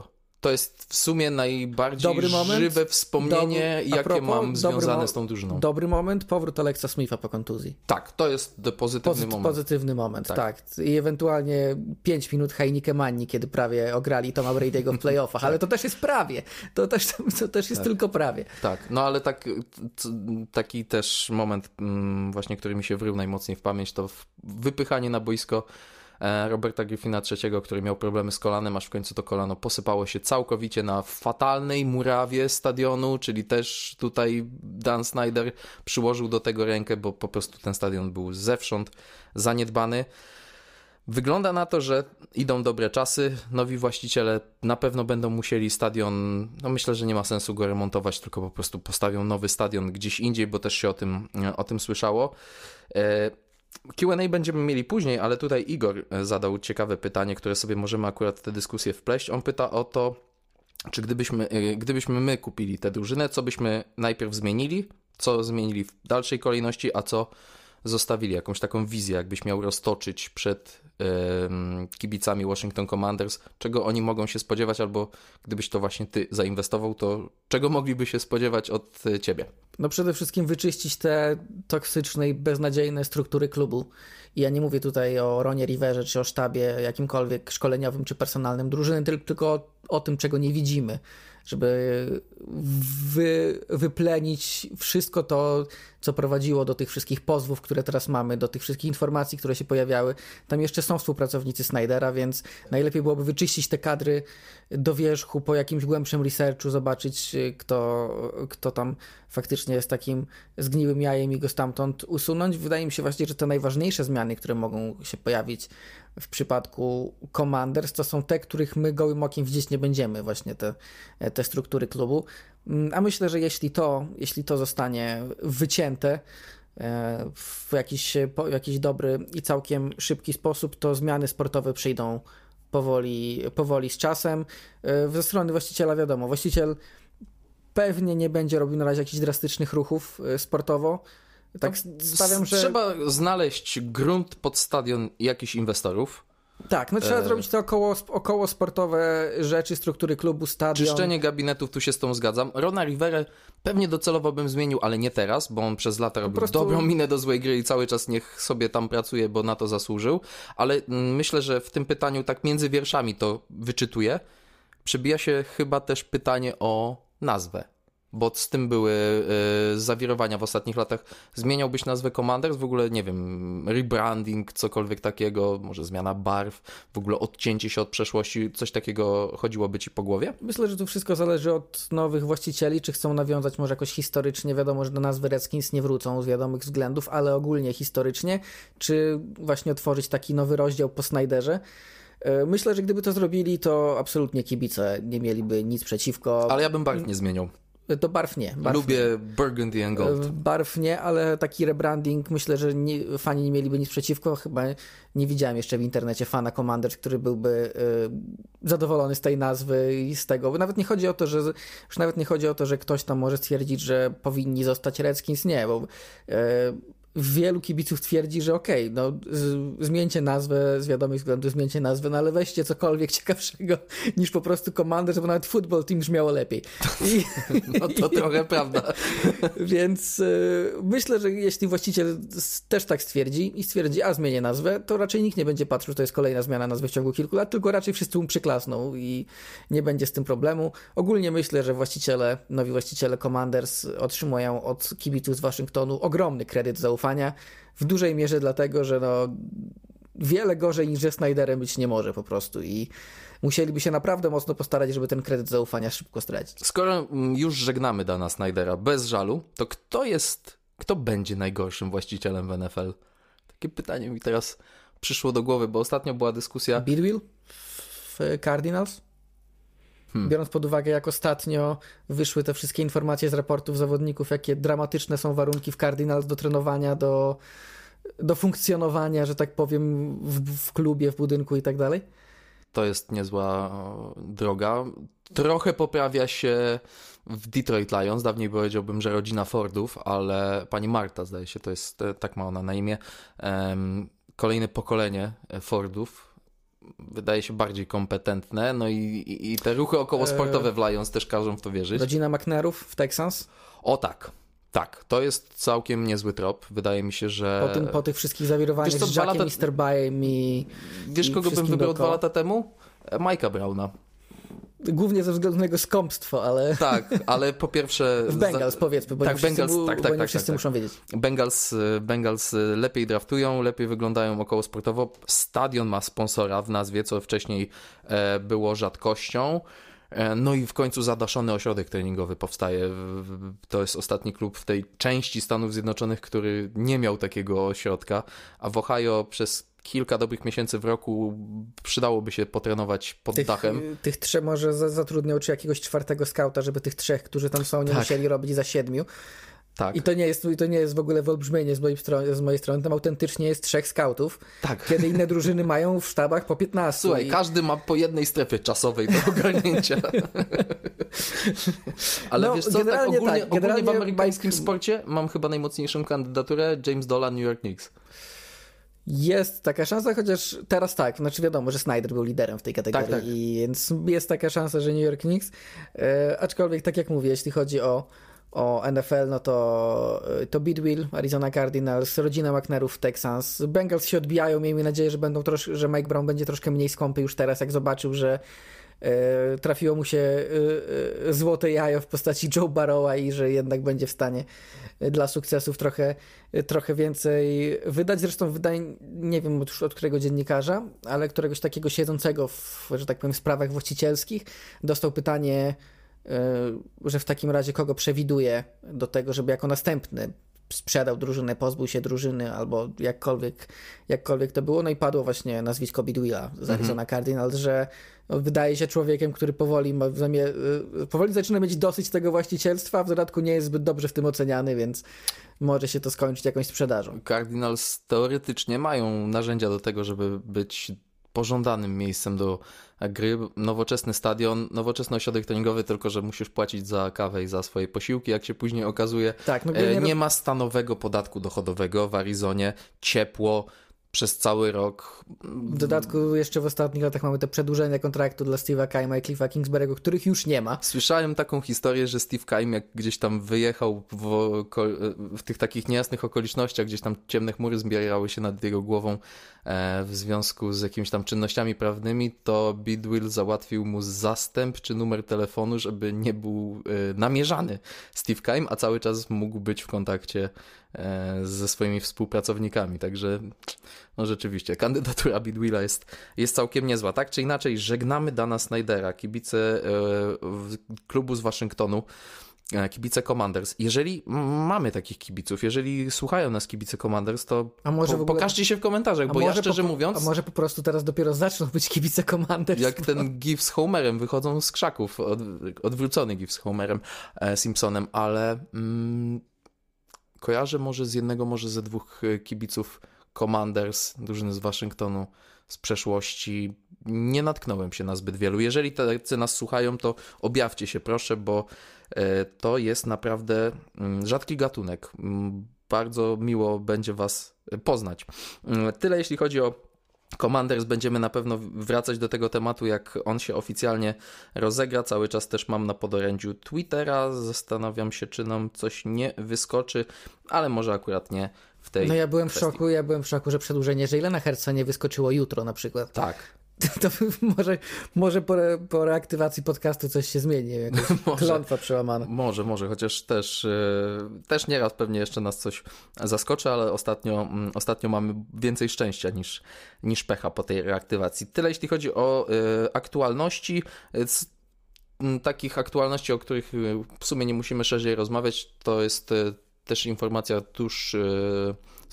Speaker 1: to jest w sumie najbardziej dobry moment, żywe wspomnienie, jakie propos, mam związane z tą drużyną.
Speaker 2: Dobry moment, powrót Alexa Smitha po kontuzji.
Speaker 1: Tak, to jest pozytywny moment.
Speaker 2: Pozytywny moment, tak. tak. I ewentualnie 5 minut Heinike Manni, kiedy prawie ograli Toma Brady'ego w playoffach, tak. ale to też jest prawie. To też, to też jest tak. tylko prawie.
Speaker 1: Tak, no ale tak, taki też moment mm, właśnie, który mi się wrył najmocniej w pamięć, to wypychanie na boisko Roberta Griffina III, który miał problemy z kolanem, aż w końcu to kolano posypało się całkowicie na fatalnej murawie stadionu, czyli też tutaj Dan Snyder przyłożył do tego rękę, bo po prostu ten stadion był zewsząd zaniedbany. Wygląda na to, że idą dobre czasy. Nowi właściciele na pewno będą musieli stadion. No myślę, że nie ma sensu go remontować, tylko po prostu postawią nowy stadion gdzieś indziej, bo też się o tym, o tym słyszało. QA będziemy mieli później, ale tutaj Igor e, zadał ciekawe pytanie, które sobie możemy akurat w tę dyskusję wpleść. On pyta o to, czy gdybyśmy, e, gdybyśmy my kupili tę drużynę, co byśmy najpierw zmienili, co zmienili w dalszej kolejności, a co zostawili jakąś taką wizję, jakbyś miał roztoczyć przed kibicami Washington Commanders, czego oni mogą się spodziewać, albo gdybyś to właśnie ty zainwestował, to czego mogliby się spodziewać od e, ciebie?
Speaker 2: No przede wszystkim wyczyścić te toksyczne i beznadziejne struktury klubu. I ja nie mówię tutaj o Ronie Riverze, czy o sztabie jakimkolwiek szkoleniowym, czy personalnym drużyny, tylko o, o tym, czego nie widzimy żeby wy, wyplenić wszystko to, co prowadziło do tych wszystkich pozwów, które teraz mamy, do tych wszystkich informacji, które się pojawiały. Tam jeszcze są współpracownicy Snydera, więc najlepiej byłoby wyczyścić te kadry do wierzchu, po jakimś głębszym researchu, zobaczyć, kto, kto tam faktycznie jest takim zgniłym jajem i go stamtąd usunąć. Wydaje mi się właśnie, że te najważniejsze zmiany, które mogą się pojawić w przypadku Commanders, to są te, których my gołym okiem widzieć nie będziemy, właśnie te, te struktury klubu. A myślę, że jeśli to, jeśli to zostanie wycięte e, w jakiś, w jakiś dobry i całkiem szybki sposób, to zmiany sportowe przyjdą powoli, powoli z czasem. E, ze strony właściciela wiadomo, właściciel pewnie nie będzie robił na razie jakichś drastycznych ruchów e, sportowo, tak
Speaker 1: stawiam, że... Trzeba znaleźć grunt pod stadion jakichś inwestorów.
Speaker 2: Tak, no trzeba e... zrobić te około, około sportowe rzeczy, struktury klubu, stadion.
Speaker 1: Czyszczenie gabinetów, tu się z tą zgadzam. Rona Riverę pewnie docelowo bym zmienił, ale nie teraz, bo on przez lata robił prostu... dobrą minę do złej gry i cały czas niech sobie tam pracuje, bo na to zasłużył. Ale mm, myślę, że w tym pytaniu tak między wierszami to wyczytuję. Przybija się chyba też pytanie o nazwę bo z tym były y, zawirowania w ostatnich latach. Zmieniałbyś nazwę Commanders? W ogóle, nie wiem, rebranding, cokolwiek takiego, może zmiana barw, w ogóle odcięcie się od przeszłości, coś takiego chodziłoby ci po głowie?
Speaker 2: Myślę, że to wszystko zależy od nowych właścicieli, czy chcą nawiązać może jakoś historycznie, wiadomo, że do nazwy Redskins nie wrócą z wiadomych względów, ale ogólnie historycznie, czy właśnie otworzyć taki nowy rozdział po Snyderze. E, myślę, że gdyby to zrobili, to absolutnie kibice nie mieliby nic przeciwko.
Speaker 1: Ale ja bym barw nie zmieniał.
Speaker 2: To barw nie. Barw
Speaker 1: Lubię
Speaker 2: nie.
Speaker 1: Burgundy and Gold.
Speaker 2: Barw nie, ale taki rebranding myślę, że nie, fani nie mieliby nic przeciwko. Chyba nie widziałem jeszcze w internecie fana Commanders, który byłby y, zadowolony z tej nazwy i z tego. Bo nawet nie chodzi o to, że już nawet nie chodzi o to, że ktoś tam może stwierdzić, że powinni zostać Redskins. Nie, bo y, wielu kibiców twierdzi, że okej, okay, no z, zmieńcie nazwę z wiadomych względów, zmieńcie nazwę, no ale weźcie cokolwiek ciekawszego niż po prostu Commander, żeby nawet football team brzmiało lepiej.
Speaker 1: I, no to trochę prawda.
Speaker 2: Więc y, myślę, że jeśli właściciel też tak stwierdzi i stwierdzi, a zmienię nazwę, to raczej nikt nie będzie patrzył, że to jest kolejna zmiana nazwy w ciągu kilku lat, tylko raczej wszyscy mu przyklasną i nie będzie z tym problemu. Ogólnie myślę, że właściciele, nowi właściciele Commanders otrzymują od kibiców z Waszyngtonu ogromny kredyt zaufania zaufania. W dużej mierze dlatego, że no, wiele gorzej niż ze Snyderem być nie może po prostu i musieliby się naprawdę mocno postarać, żeby ten kredyt zaufania szybko stracić.
Speaker 1: Skoro mm, już żegnamy Dana Snydera bez żalu, to kto jest, kto będzie najgorszym właścicielem w NFL? Takie pytanie mi teraz przyszło do głowy, bo ostatnio była dyskusja...
Speaker 2: Bidwill w Cardinals? Hmm. Biorąc pod uwagę, jak ostatnio wyszły te wszystkie informacje z raportów zawodników, jakie dramatyczne są warunki w Cardinals do trenowania, do, do funkcjonowania, że tak powiem, w, w klubie, w budynku i tak dalej.
Speaker 1: To jest niezła droga. Trochę poprawia się w Detroit Lions. Dawniej powiedziałbym, że rodzina Fordów, ale pani Marta, zdaje się, to jest, tak ma ona na imię. Kolejne pokolenie Fordów wydaje się bardziej kompetentne, no i, i, i te ruchy około sportowe w Lions też każą w to wierzyć.
Speaker 2: Rodzina McNairów w Texans?
Speaker 1: O tak, tak, to jest całkiem niezły trop. Wydaje mi się, że.
Speaker 2: Po, tym, po tych wszystkich zawirowaniach co, z Jackiem, lata... Mr. Bayem i.
Speaker 1: Wiesz, kogo bym wybrał dwa lata temu? Majka Brauna.
Speaker 2: Głównie ze względu na jego skąpstwo, ale...
Speaker 1: Tak, ale po pierwsze...
Speaker 2: W Bengals powiedzmy, bo tak, wszyscy, Bengals, tak, tak, bo tak, wszyscy tak, muszą wiedzieć.
Speaker 1: Bengals, Bengals lepiej draftują, lepiej wyglądają około sportowo. Stadion ma sponsora w nazwie, co wcześniej e, było rzadkością. E, no i w końcu zadaszony ośrodek treningowy powstaje. To jest ostatni klub w tej części Stanów Zjednoczonych, który nie miał takiego ośrodka, a w Ohio przez kilka dobrych miesięcy w roku przydałoby się potrenować pod
Speaker 2: tych,
Speaker 1: dachem.
Speaker 2: Tych trzech może zatrudniał czy jakiegoś czwartego skauta, żeby tych trzech, którzy tam są, nie tak. musieli robić za siedmiu. Tak. I to nie jest, to nie jest w ogóle wyolbrzymienie z mojej, strony, z mojej strony. Tam autentycznie jest trzech skautów. Tak. Kiedy inne drużyny mają w sztabach po 15.
Speaker 1: Słuchaj, i... każdy ma po jednej strefie czasowej do ogarnięcia. Ale no, wiesz co, tak ogólnie, tak, ogólnie w amerykańskim sporcie mam chyba najmocniejszą kandydaturę James Dolan New York Knicks.
Speaker 2: Jest taka szansa, chociaż teraz tak, znaczy wiadomo, że Snyder był liderem w tej kategorii, tak, tak. I więc jest taka szansa, że New York Knicks. E, aczkolwiek, tak jak mówię, jeśli chodzi o, o NFL, no to, e, to Bidwill, Arizona Cardinals, rodzina McNairów Texans. Bengals się odbijają, miejmy nadzieję, że będą trosz, że Mike Brown będzie troszkę mniej skąpy już teraz, jak zobaczył, że trafiło mu się e, e, złote jajo w postaci Joe Barrowa i że jednak będzie w stanie dla sukcesów trochę, trochę więcej wydać. Zresztą wydaje, nie wiem od, od którego dziennikarza, ale któregoś takiego siedzącego w, że tak powiem, sprawach właścicielskich dostał pytanie, że w takim razie kogo przewiduje do tego, żeby jako następny sprzedał drużynę, pozbył się drużyny albo jakkolwiek, jakkolwiek to było. No i padło właśnie nazwisko Bidwilla z Arizona mhm. Cardinals, że wydaje się człowiekiem, który powoli, ma, y, powoli zaczyna mieć dosyć tego właścicielstwa, a w dodatku nie jest zbyt dobrze w tym oceniany, więc może się to skończyć jakąś sprzedażą.
Speaker 1: Cardinals teoretycznie mają narzędzia do tego, żeby być pożądanym miejscem do gry. Nowoczesny stadion, nowoczesny ośrodek treningowy, tylko że musisz płacić za kawę i za swoje posiłki, jak się później okazuje. Tak, no e, nie ma stanowego podatku dochodowego w Arizonie, ciepło, przez cały rok.
Speaker 2: W dodatku jeszcze w ostatnich latach mamy te przedłużenia kontraktu dla Steve'a Kaima i Cliffa Kingsbury'ego, których już nie ma.
Speaker 1: Słyszałem taką historię, że Steve Kaim jak gdzieś tam wyjechał w, w tych takich niejasnych okolicznościach, gdzieś tam ciemne chmury zbierały się nad jego głową e, w związku z jakimiś tam czynnościami prawnymi, to Bidwill załatwił mu zastęp czy numer telefonu, żeby nie był e, namierzany Steve Kaim, a cały czas mógł być w kontakcie ze swoimi współpracownikami. Także no rzeczywiście, kandydatura Bidwilla jest, jest całkiem niezła. Tak czy inaczej, żegnamy Dana Snydera, kibice e, klubu z Waszyngtonu. e, kibice Commanders. Jeżeli mamy takich kibiców, jeżeli słuchają nas kibice Commanders, to a może po, ogóle... pokażcie się w komentarzach, bo ja szczerze
Speaker 2: po,
Speaker 1: mówiąc...
Speaker 2: A może po prostu teraz dopiero zaczną być kibice Commanders?
Speaker 1: Jak ten gif z Homerem, wychodzą z krzaków, od, odwrócony gif z Homerem e, Simpsonem, ale mm, kojarzę może z jednego, może ze dwóch e, kibiców Commanders, drużyny z Waszyngtonu z przeszłości. Nie natknąłem się na zbyt wielu. Jeżeli tacy nas słuchają, to objawcie się proszę, bo e, to jest naprawdę mm, rzadki gatunek. Mm, bardzo miło będzie Was poznać. Mm, tyle jeśli chodzi o Commanders będziemy na pewno wracać do tego tematu, jak on się oficjalnie rozegra. Cały czas też mam na podorędziu Twittera. Zastanawiam się, czy nam coś nie wyskoczy, ale może akurat nie w tej.
Speaker 2: No ja byłem
Speaker 1: kwestii.
Speaker 2: w szoku, ja byłem w szoku, że przedłużenie Jaylena Herca nie wyskoczyło jutro na przykład.
Speaker 1: Tak.
Speaker 2: To może, może po, po reaktywacji podcastu coś się zmieni, jakaś klątwa przełamana.
Speaker 1: Może, może, chociaż też, yy, też nieraz pewnie jeszcze nas coś zaskoczy, ale ostatnio, mm, ostatnio mamy więcej szczęścia niż, niż pecha po tej reaktywacji. Tyle jeśli chodzi o yy, aktualności. Yy, takich aktualności, o których w sumie nie musimy szerzej rozmawiać, to jest też informacja tuż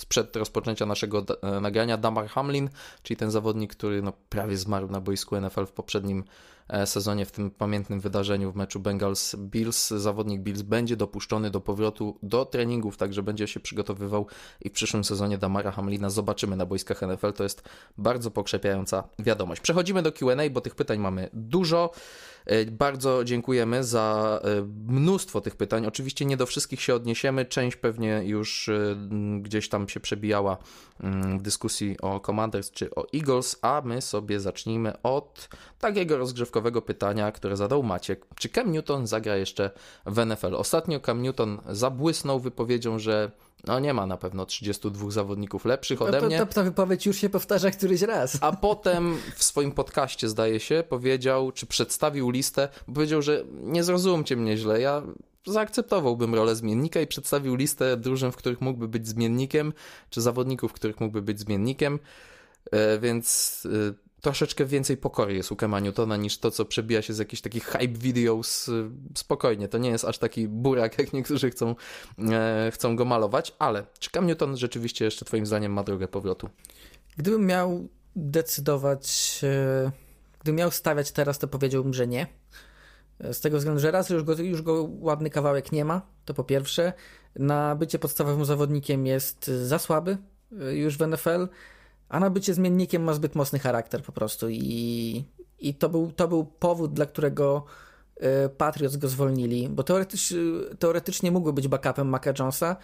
Speaker 1: sprzed rozpoczęcia naszego e, nagrania Damar Hamlin, czyli ten zawodnik, który no, prawie zmarł na boisku NFL w poprzednim e, sezonie, w tym pamiętnym wydarzeniu w meczu Bengals-Bills. Zawodnik Bills będzie dopuszczony do powrotu do treningów, także będzie się przygotowywał i w przyszłym sezonie Damara Hamlina zobaczymy na boiskach NFL. To jest bardzo pokrzepiająca wiadomość. Przechodzimy do Q&A, bo tych pytań mamy dużo. E, bardzo dziękujemy za e, mnóstwo tych pytań. Oczywiście nie do wszystkich się odniesiemy. Część pewnie już e, gdzieś tam się przebijała w dyskusji o Commanders czy o Eagles, a my sobie zacznijmy od takiego rozgrzewkowego pytania, które zadał Maciek. Czy Cam Newton zagra jeszcze w NFL? Ostatnio Cam Newton zabłysnął wypowiedzią, że no nie ma na pewno 32 zawodników lepszych ode mnie.
Speaker 2: To, to, to wypowiedź już się powtarza któryś raz.
Speaker 1: A potem w swoim podcaście, zdaje się, powiedział, czy przedstawił listę, powiedział, że nie zrozumcie mnie źle, ja zaakceptowałbym rolę zmiennika i przedstawił listę drużyn, w których mógłby być zmiennikiem, czy zawodników, w których mógłby być zmiennikiem, e, więc e, troszeczkę więcej pokory jest u Kema Newtona niż to, co przebija się z jakichś takich hype videos. Y, spokojnie, to nie jest aż taki burak, jak niektórzy chcą, e, chcą go malować, ale czy Cam Newton rzeczywiście jeszcze twoim zdaniem ma drogę powrotu?
Speaker 2: Gdybym miał decydować, e, gdybym miał stawiać teraz, to powiedziałbym, że nie. E, z tego względu, że raz już go, już go ładny kawałek nie ma, to po pierwsze. Na bycie podstawowym zawodnikiem jest za słaby e, już w NFL a na bycie zmiennikiem ma zbyt mocny charakter po prostu i, i to, był, to był powód, dla którego e, Patriots go zwolnili, bo teoretycznie, teoretycznie mógłby być backupem Maca Jonesa,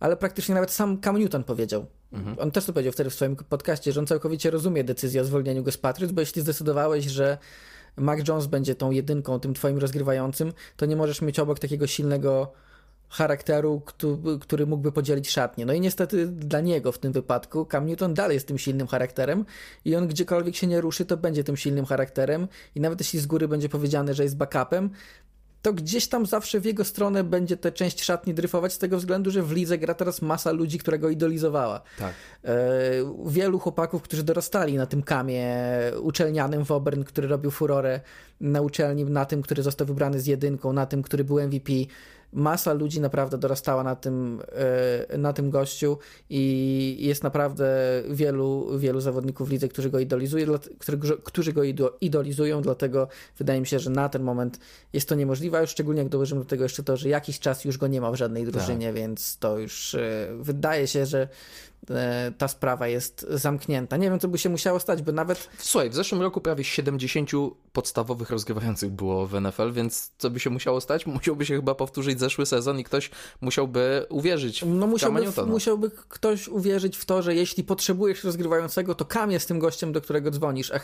Speaker 2: ale praktycznie nawet sam Cam Newton powiedział. Mhm. On też to powiedział wtedy w swoim podcaście, że on całkowicie rozumie decyzję o zwolnieniu go z Patriots, bo jeśli zdecydowałeś, że Mac Jones będzie tą jedynką, tym twoim rozgrywającym, to nie możesz mieć obok takiego silnego charakteru, który mógłby podzielić szatnie. No i niestety dla niego w tym wypadku Cam Newton dalej jest tym silnym charakterem i on gdziekolwiek się nie ruszy, to będzie tym silnym charakterem i nawet jeśli z góry będzie powiedziane, że jest backupem, to gdzieś tam zawsze w jego stronę będzie tę część szatni dryfować z tego względu, że w lidze gra teraz masa ludzi, która go idolizowała.
Speaker 1: Tak.
Speaker 2: E, wielu chłopaków, którzy dorastali na tym kamie uczelnianym w Auburn, który robił furorę na uczelni, na tym, który został wybrany z jedynką, na tym, który był MVP, masa ludzi naprawdę dorastała na tym, e, na tym gościu i jest naprawdę wielu, wielu zawodników lidze, którzy go idolizują, którzy go idolizują, dlatego wydaje mi się, że na ten moment jest to niemożliwe, już szczególnie jak dołożymy do tego jeszcze to, że jakiś czas już go nie ma w żadnej drużynie, tak. więc to już e, wydaje się, że ta sprawa jest zamknięta. Nie wiem, co by się musiało stać, by nawet.
Speaker 1: Słuchaj, w zeszłym roku prawie 70 podstawowych rozgrywających było w NFL, więc co by się musiało stać? Musiałby się chyba powtórzyć zeszły sezon i ktoś musiałby uwierzyć w
Speaker 2: No musiałby, musiałby ktoś uwierzyć w to, że jeśli potrzebujesz rozgrywającego, to Kam jest tym gościem, do którego dzwonisz, a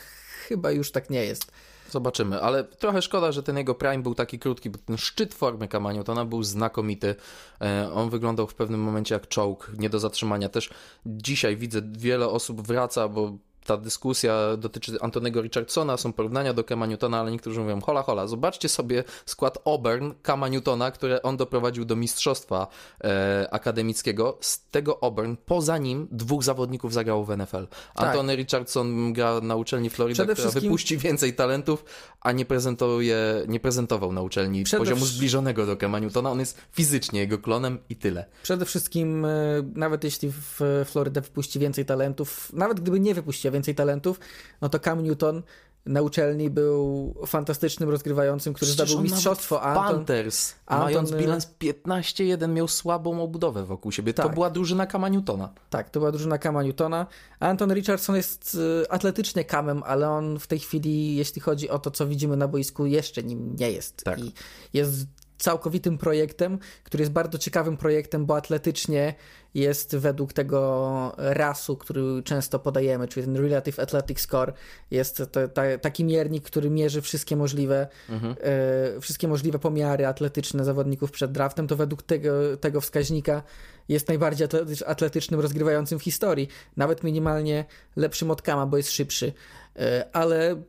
Speaker 2: chyba już tak nie jest.
Speaker 1: Zobaczymy, ale trochę szkoda, że ten jego prime był taki krótki, bo ten szczyt formy Kamaniotona był znakomity. E, on wyglądał w pewnym momencie jak czołg, nie do zatrzymania. Też dzisiaj widzę, wiele osób wraca, bo ta dyskusja dotyczy Antonego Richardsona, są porównania do Kema Newtona, ale niektórzy mówią, hola, hola, zobaczcie sobie skład Obern Kama Newtona, które on doprowadził do mistrzostwa e, akademickiego. Z tego Obern, poza nim, dwóch zawodników zagrało w NFL. Tak. Antony Richardson gra na uczelni Florida, która wszystkim... wypuści więcej talentów, a nie prezentuje, nie prezentował na uczelni Przede poziomu zbliżonego do Kema Newtona. On jest fizycznie jego klonem i tyle.
Speaker 2: Przede wszystkim, e, nawet jeśli w Florida wypuści więcej talentów, nawet gdyby nie wypuściła więcej talentów, no to Cam Newton na uczelni był fantastycznym rozgrywającym, który Przecież zdobył mistrzostwo.
Speaker 1: A Anton, Panthers, Anton, mając bilans 15-1, miał słabą obudowę wokół siebie. Tak. To była drużyna Kama Newtona.
Speaker 2: Tak, to była drużyna Kama Newtona. Anton Richardson jest y, atletycznie kamem, ale on w tej chwili, jeśli chodzi o to, co widzimy na boisku, jeszcze nim nie jest.
Speaker 1: Tak.
Speaker 2: I jest całkowitym projektem, który jest bardzo ciekawym projektem, bo atletycznie jest według tego rasu, który często podajemy, czyli ten Relative Athletic Score, jest to, to, taki miernik, który mierzy wszystkie możliwe, mhm. e, wszystkie możliwe pomiary atletyczne zawodników przed draftem, to według tego, tego wskaźnika jest najbardziej atletycznym rozgrywającym w historii, nawet minimalnie lepszym od Kama, bo jest szybszy, e, ale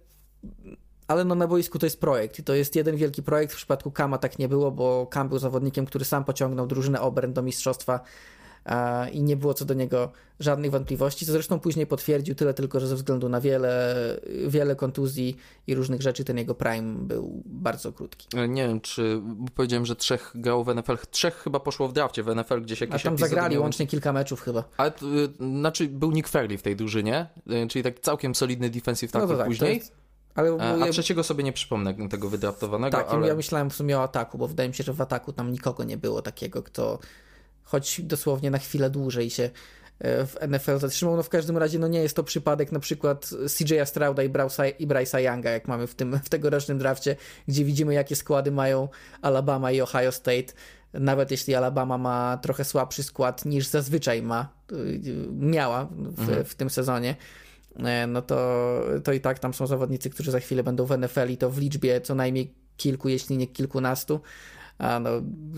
Speaker 2: ale no na boisku to jest projekt i to jest jeden wielki projekt. W przypadku Kama tak nie było, bo Kam był zawodnikiem, który sam pociągnął drużynę Obern do mistrzostwa i nie było co do niego żadnych wątpliwości, co zresztą później potwierdził, tyle tylko, że ze względu na wiele, wiele kontuzji i różnych rzeczy ten jego prime był bardzo krótki.
Speaker 1: Nie wiem, czy powiedziałem, że trzech grał w NFL, trzech chyba poszło w drafcie w NFL, gdzieś jakieś
Speaker 2: A tam zagrali łącznie kilka meczów chyba.
Speaker 1: Ale, y, znaczy był Nick Fairley w tej drużynie, y, czyli tak całkiem solidny defensive tackle no tak, później. Ale e, A trzeciego sobie nie przypomnę tego wydraftowanego.
Speaker 2: Tak,
Speaker 1: ale...
Speaker 2: ja myślałem w sumie o ataku, bo wydaje mi się, że w ataku tam nikogo nie było takiego, kto choć dosłownie na chwilę dłużej się e, w NFL zatrzymał. No w każdym razie no nie jest to przypadek na przykład CJ'a Strouda i, i Bryce'a Younga, jak mamy w tym w tegorocznym drafcie, gdzie widzimy jakie składy mają Alabama i Ohio State. Nawet jeśli Alabama ma trochę słabszy skład niż zazwyczaj ma, y, miała w, mhm. w tym sezonie, no to, to i tak tam są zawodnicy, którzy za chwilę będą w NFL i to w liczbie co najmniej kilku, jeśli nie kilkunastu. A no,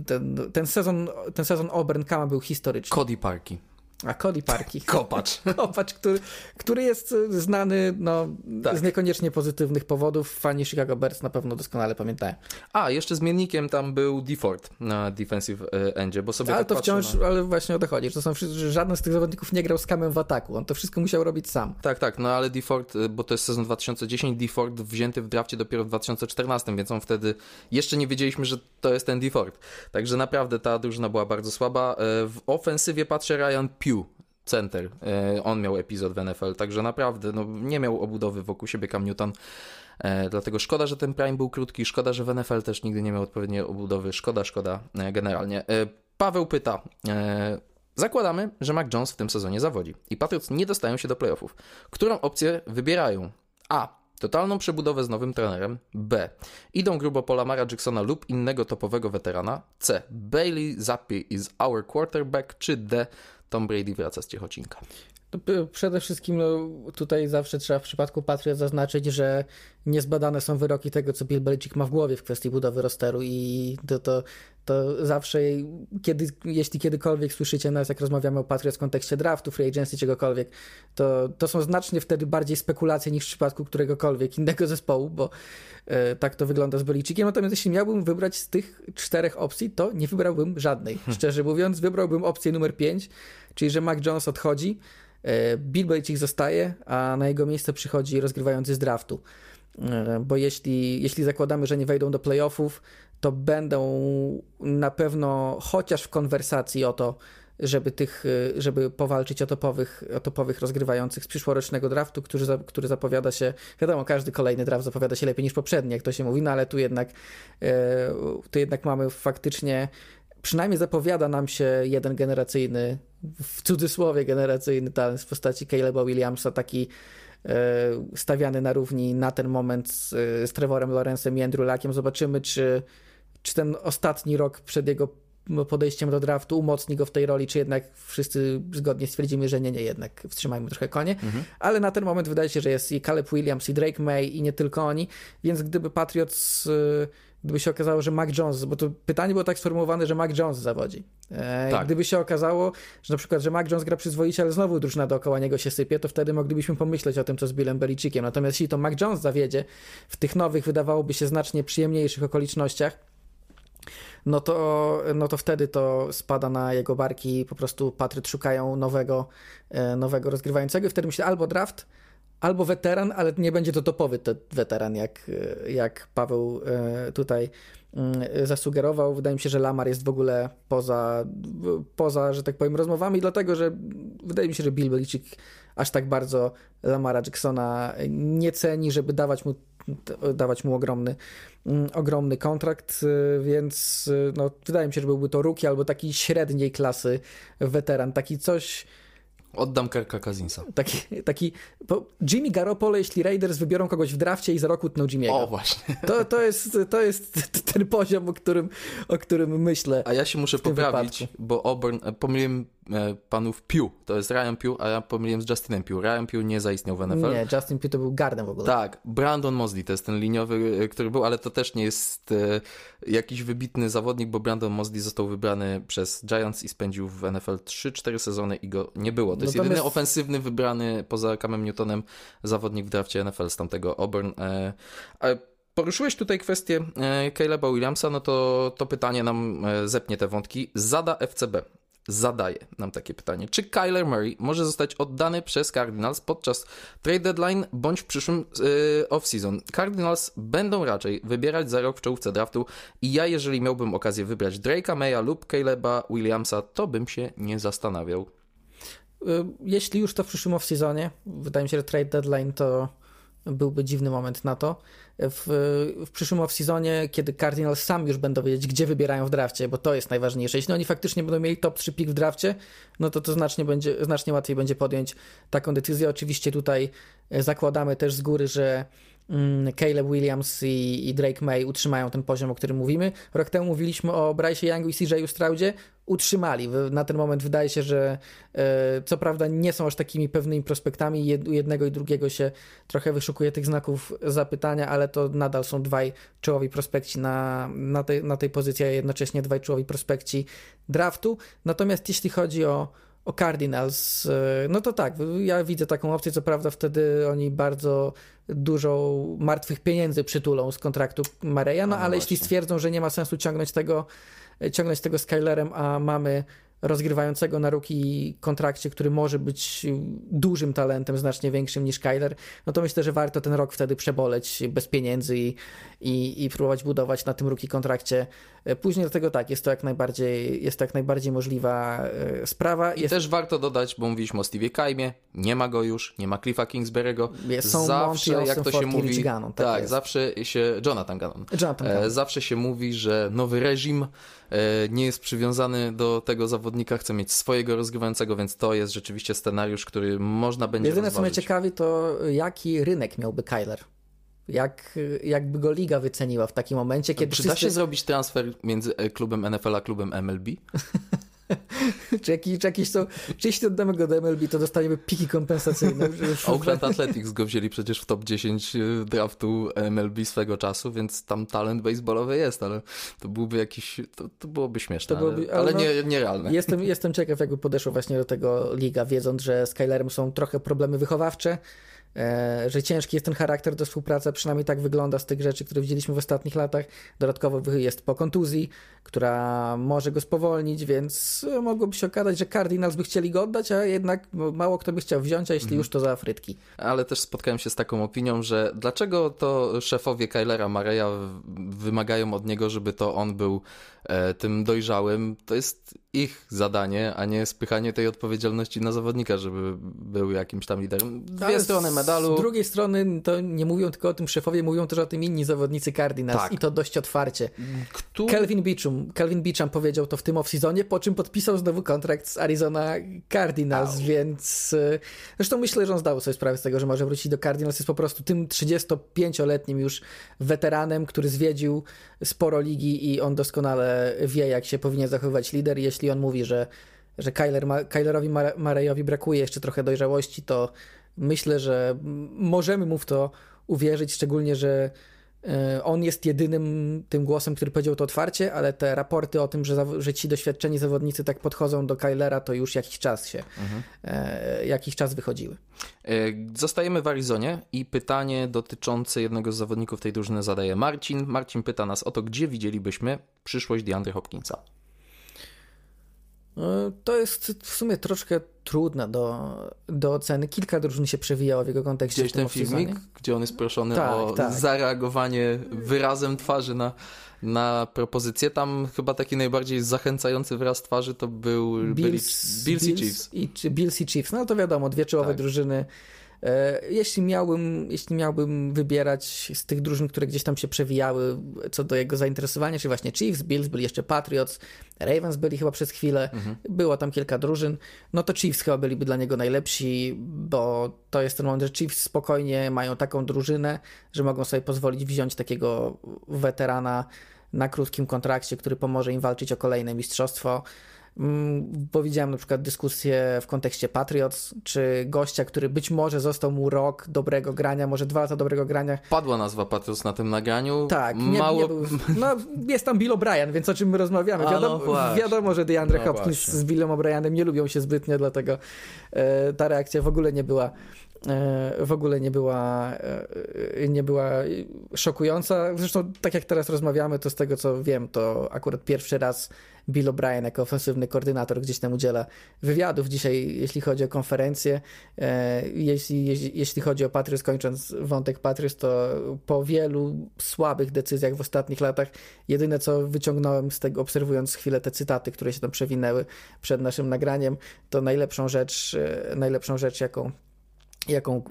Speaker 2: ten, ten, sezon, ten sezon Auburn Kama był historyczny.
Speaker 1: Cody Parki.
Speaker 2: A Cody Parki.
Speaker 1: Kopacz.
Speaker 2: Kopacz, który, który jest znany no, tak. z niekoniecznie pozytywnych powodów. Fani Chicago Bears na pewno doskonale pamiętają.
Speaker 1: A, jeszcze zmiennikiem tam był DeFord na defensive e, endzie, bo sobie
Speaker 2: Ale
Speaker 1: tak
Speaker 2: to wciąż, na... ale właśnie o to chodzi, że, to są, że żaden z tych zawodników nie grał z kamem w ataku. On to wszystko musiał robić sam.
Speaker 1: Tak, tak, no ale DeFord, e, bo to jest sezon 2010, DeFord wzięty w drafcie dopiero w 2014, więc on wtedy jeszcze nie wiedzieliśmy, że to jest ten DeFord. Także naprawdę ta drużyna była bardzo słaba. W ofensywie patrzę Ryan Pugh center. E, on miał epizod w NFL, także naprawdę no, nie miał obudowy wokół siebie Cam Newton. E, dlatego szkoda, że ten prime był krótki, szkoda, że w NFL też nigdy nie miał odpowiedniej obudowy. Szkoda, szkoda e, generalnie. Paweł pyta. Zakładamy, że Mac Jones w tym sezonie zawodzi i Patriots nie dostają się do playoffów. Którą opcję wybierają? A. Totalną przebudowę z nowym trenerem. B. Idą grubo po Lamara Jacksona lub innego topowego weterana. C. Bailey Zappi is our quarterback. Czy D. Tom Brady wraca z Ciechocinka.
Speaker 2: Przede wszystkim no, tutaj zawsze trzeba w przypadku Patriot zaznaczyć, że niezbadane są wyroki tego, co Bill Belichick ma w głowie w kwestii budowy rosteru i to, to, to zawsze, kiedy, jeśli kiedykolwiek słyszycie nas, jak rozmawiamy o Patriot w kontekście draftu, free agency, czegokolwiek, to, to są znacznie wtedy bardziej spekulacje niż w przypadku któregokolwiek innego zespołu, bo e, tak to wygląda z Belicickiem. Natomiast jeśli miałbym wybrać z tych czterech opcji, to nie wybrałbym żadnej. Hmm. Szczerze mówiąc, wybrałbym opcję numer 5, czyli że Mac Jones odchodzi, e, Bill Belichick zostaje, a na jego miejsce przychodzi rozgrywający z draftu. E, bo jeśli, jeśli zakładamy, że nie wejdą do playoffów, to będą na pewno chociaż w konwersacji o to, żeby tych, e, żeby powalczyć o topowych, o topowych rozgrywających z przyszłorocznego draftu, który, który zapowiada się, wiadomo, każdy kolejny draft zapowiada się lepiej niż poprzedni, jak to się mówi, no ale tu jednak, tu jednak mamy faktycznie przynajmniej zapowiada nam się jeden generacyjny, w cudzysłowie generacyjny talent w postaci Caleba Williamsa, taki e, stawiany na równi na ten moment z, z Trevorem Lorenzem i Andrew Lackiem. Zobaczymy, czy, czy ten ostatni rok przed jego podejściem do draftu umocni go w tej roli, czy jednak wszyscy zgodnie stwierdzimy, że nie, nie, jednak wstrzymajmy trochę konie. Mhm. Ale na ten moment wydaje się, że jest i Caleb Williams, i Drake May, i nie tylko oni, więc gdyby Patriots gdyby się okazało, że Mac Jones, bo to pytanie było tak sformułowane, że Mac Jones zawodzi. E,
Speaker 1: Tak.
Speaker 2: Gdyby się okazało, że na przykład, że Mac Jones gra przyzwoicie, ale znowu drużyna dookoła niego się sypie, to wtedy moglibyśmy pomyśleć o tym, co z Billem Belichickiem. Natomiast jeśli to Mac Jones zawiedzie w tych nowych, wydawałoby się znacznie przyjemniejszych okolicznościach, no to, no to wtedy to spada na jego barki i po prostu Patryt szukają nowego, e, nowego rozgrywającego i wtedy myślę albo draft, albo weteran, ale nie będzie to topowy te, weteran, jak, e, jak Paweł e, tutaj mm, zasugerował. Wydaje mi się, że Lamar jest w ogóle poza, poza, że tak powiem, rozmowami, dlatego że wydaje mi się, że Bill Belichick aż tak bardzo Lamara Jacksona nie ceni, żeby dawać mu, dawać mu ogromny, mm, ogromny kontrakt, y, więc y, no, wydaje mi się, że byłby to rookie albo taki średniej klasy weteran, taki coś,
Speaker 1: Oddam Kirka Cousinsa.
Speaker 2: taki, taki Jimmy Garoppolo, jeśli Raiders wybiorą kogoś w drafcie i za rok utną Jimmy'ego.
Speaker 1: O, właśnie.
Speaker 2: To, to, jest, to jest ten poziom, o którym, o którym myślę.
Speaker 1: A ja się muszę poprawić,
Speaker 2: wypadku.
Speaker 1: bo Auburn, e, pomyliłem panów Pugh, to jest Ryan Pugh, a ja pomyliłem z Justinem Pugh. Ryan Pugh nie zaistniał w NFL.
Speaker 2: Nie, Justin Pugh to był gardem w ogóle.
Speaker 1: Tak, Brandon Mosley to jest ten liniowy, e, który był, ale to też nie jest e, jakiś wybitny zawodnik, bo Brandon Mosley został wybrany przez Giants i spędził w NFL 3-4 sezony i go nie było. To jest
Speaker 2: Natomiast-
Speaker 1: jedyny ofensywny wybrany poza Camem Newtonem zawodnik w drafcie NFL z tamtego Auburn. E, Poruszyłeś tutaj kwestię e, Caleba Williamsa, no to to pytanie nam e, zepnie te wątki. Zada FCB. Zadaje nam takie pytanie. Czy Kyler Murray może zostać oddany przez Cardinals podczas trade deadline bądź w przyszłym e, off-season? Cardinals będą raczej wybierać za rok w czołówce draftu i ja, jeżeli miałbym okazję wybrać Drake'a Maya lub Caleba Williamsa, to bym się nie zastanawiał.
Speaker 2: Y, Jeśli już to w przyszłym off-seasonie, wydaje mi się, że trade deadline to byłby dziwny moment na to. W, w przyszłym off-seasonie, kiedy Cardinals sam już będą wiedzieć, gdzie wybierają w drafcie, bo to jest najważniejsze. Jeśli oni faktycznie będą mieli top 3 pick w drafcie, no to to znacznie, będzie, znacznie łatwiej będzie podjąć taką decyzję. Oczywiście tutaj e, zakładamy też z góry, że mm, Caleb Williams i, i Drake May utrzymają ten poziom, o którym mówimy. Rok temu mówiliśmy o Bryce Youngu i CJ Straudzie. Utrzymali. Na ten moment wydaje się, że e, co prawda nie są aż takimi pewnymi prospektami. Jednego i drugiego się trochę wyszukuje tych znaków zapytania, ale to nadal są dwaj czołowi prospekci na, na, tej, na tej pozycji, a jednocześnie dwaj czołowi prospekci draftu. Natomiast jeśli chodzi o, o Cardinals, e, no to tak, ja widzę taką opcję, co prawda wtedy oni bardzo dużo martwych pieniędzy przytulą z kontraktu Mareja, no
Speaker 1: no
Speaker 2: ale
Speaker 1: właśnie.
Speaker 2: jeśli stwierdzą, że nie ma sensu ciągnąć tego, ciągnąć tego Skylerem, a mamy rozgrywającego na ruki kontrakcie, który może być dużym talentem, znacznie większym niż Kyler, no to myślę, że warto ten rok wtedy przeboleć bez pieniędzy i, i, i próbować budować na tym ruki kontrakcie. Później do tego tak, jest to jak najbardziej, jest to jak najbardziej możliwa e, sprawa.
Speaker 1: I
Speaker 2: Jest,
Speaker 1: też warto dodać, bo mówiliśmy o Stevie Kaimie, nie ma go już, nie ma Cliffa Kingsbury'ego.
Speaker 2: Jest- są
Speaker 1: zawsze,
Speaker 2: Monty,
Speaker 1: jak to się mówi,
Speaker 2: Gannon, tak
Speaker 1: tak, zawsze się, Jonathan Gannon,
Speaker 2: Jonathan
Speaker 1: e,
Speaker 2: Gannon.
Speaker 1: zawsze się mówi, że nowy reżim e, nie jest przywiązany do tego zawodnika, chce mieć swojego rozgrywającego, więc to jest rzeczywiście scenariusz, który można będzie
Speaker 2: Jedyne, co mnie
Speaker 1: rozważyć.
Speaker 2: ciekawi, to jaki rynek miałby Kyler. Jak, jakby go liga wyceniła w takim momencie, kiedy
Speaker 1: Czy da się
Speaker 2: wszyscy,
Speaker 1: zrobić transfer między e, klubem NFL a klubem MLB?
Speaker 2: czy, jakieś, czy jakieś są, czy jeśli oddamy go do MLB, to dostaniemy piki kompensacyjne.
Speaker 1: Oakland Athletics go wzięli przecież w top 10 draftu MLB swego czasu, więc tam talent baseballowy jest, ale to byłby jakiś, to, to byłoby śmieszne,
Speaker 2: To byłoby-
Speaker 1: ale,
Speaker 2: ale no-
Speaker 1: nie, nierealne.
Speaker 2: Jestem, jestem ciekaw, jakby podeszło właśnie do tego liga, wiedząc, że z Kylerem są trochę problemy wychowawcze, że ciężki jest ten charakter do współpracy, przynajmniej tak wygląda z tych rzeczy, które widzieliśmy w ostatnich latach. Dodatkowo jest po kontuzji, która może go spowolnić, więc e, mogłoby się okazać, że Cardinals by chcieli go oddać, a jednak mało kto by chciał wziąć, a jeśli już to za frytki.
Speaker 1: Ale też spotkałem się z taką opinią, że dlaczego to szefowie Kylera Mareya wymagają od niego, żeby to on był e, tym dojrzałym. To jest ich zadanie, a nie spychanie tej odpowiedzialności na zawodnika, żeby był jakimś tam liderem. Dwie
Speaker 2: Ale
Speaker 1: strony medalu.
Speaker 2: Z drugiej strony to nie mówią tylko o tym szefowie, mówią też o tym inni zawodnicy Cardinals
Speaker 1: Tak.
Speaker 2: i to dość otwarcie.
Speaker 1: Kto...
Speaker 2: Kelvin Beachum, Kelvin Beachum powiedział to w tym off-seasonie, po czym podpisał znowu kontrakt z Arizona Cardinals,
Speaker 1: Au.
Speaker 2: więc y, zresztą myślę, że on zdał sobie sprawę z tego, że może wrócić do Cardinals. Jest po prostu tym 35-letnim już weteranem, który zwiedził sporo ligi i on doskonale wie, jak się powinien zachowywać lider. Jeśli on mówi, że, że Kyler, ma- Kylerowi Mare- Marejowi brakuje jeszcze trochę dojrzałości, to myślę, że możemy mu w to uwierzyć, szczególnie, że E, on jest jedynym tym głosem, który powiedział to otwarcie, ale te raporty o tym, że, że ci doświadczeni zawodnicy tak podchodzą do Kylera, to już jakiś czas się, mhm. e, jakiś czas wychodziły.
Speaker 1: E, zostajemy w Arizonie i pytanie dotyczące jednego z zawodników tej drużyny zadaje Marcin. Marcin pyta nas o to, gdzie widzielibyśmy przyszłość DeAndre Hopkinsa.
Speaker 2: E, to jest w sumie troszkę trudne do, do oceny. Kilka drużyn się przewijało w jego kontekście.
Speaker 1: Gdzieś ten filmik, gdzie on jest proszony tak, o tak. zareagowanie wyrazem twarzy na, na propozycję. Tam chyba taki najbardziej zachęcający wyraz twarzy to był Bills, Bills, Bills i Chiefs.
Speaker 2: I, Bills i Chiefs. No to wiadomo, dwie czołowe tak. drużyny jeśli miałbym, jeśli miałbym wybierać z tych drużyn, które gdzieś tam się przewijały co do jego zainteresowania, czyli właśnie Chiefs, Bills, byli jeszcze Patriots, Ravens byli chyba przez chwilę, mhm. było tam kilka drużyn, no to Chiefs chyba byliby dla niego najlepsi, bo to jest ten moment, że Chiefs spokojnie mają taką drużynę, że mogą sobie pozwolić wziąć takiego weterana na krótkim kontrakcie, który pomoże im walczyć o kolejne mistrzostwo. Mm, bo widziałem na przykład dyskusję w kontekście Patriots, czy gościa, który być może został mu rok dobrego grania, może dwa lata dobrego grania.
Speaker 1: Padła nazwa Patriots na tym nagraniu.
Speaker 2: Tak, nie, Mało... nie był, no jest tam Bill O'Brien, więc o czym my rozmawiamy? Wiadomo, no wiadomo że DeAndre no Hopkins właśnie. z Billem O'Brienem nie lubią się zbytnio, dlatego e, ta reakcja w ogóle nie była e, w ogóle nie była, e, nie była szokująca. Zresztą, tak jak teraz rozmawiamy, to z tego co wiem, to akurat pierwszy raz Bill O'Brien jako ofensywny koordynator gdzieś tam udziela wywiadów dzisiaj, jeśli chodzi o konferencję. E, jeśli, jeśli, chodzi o Patriots, kończąc wątek Patriots, to po wielu słabych decyzjach w ostatnich latach, jedyne co wyciągnąłem z tego, obserwując chwilę te cytaty, które się tam przewinęły przed naszym nagraniem, to najlepszą rzecz, e, najlepszą rzecz, jaką jaką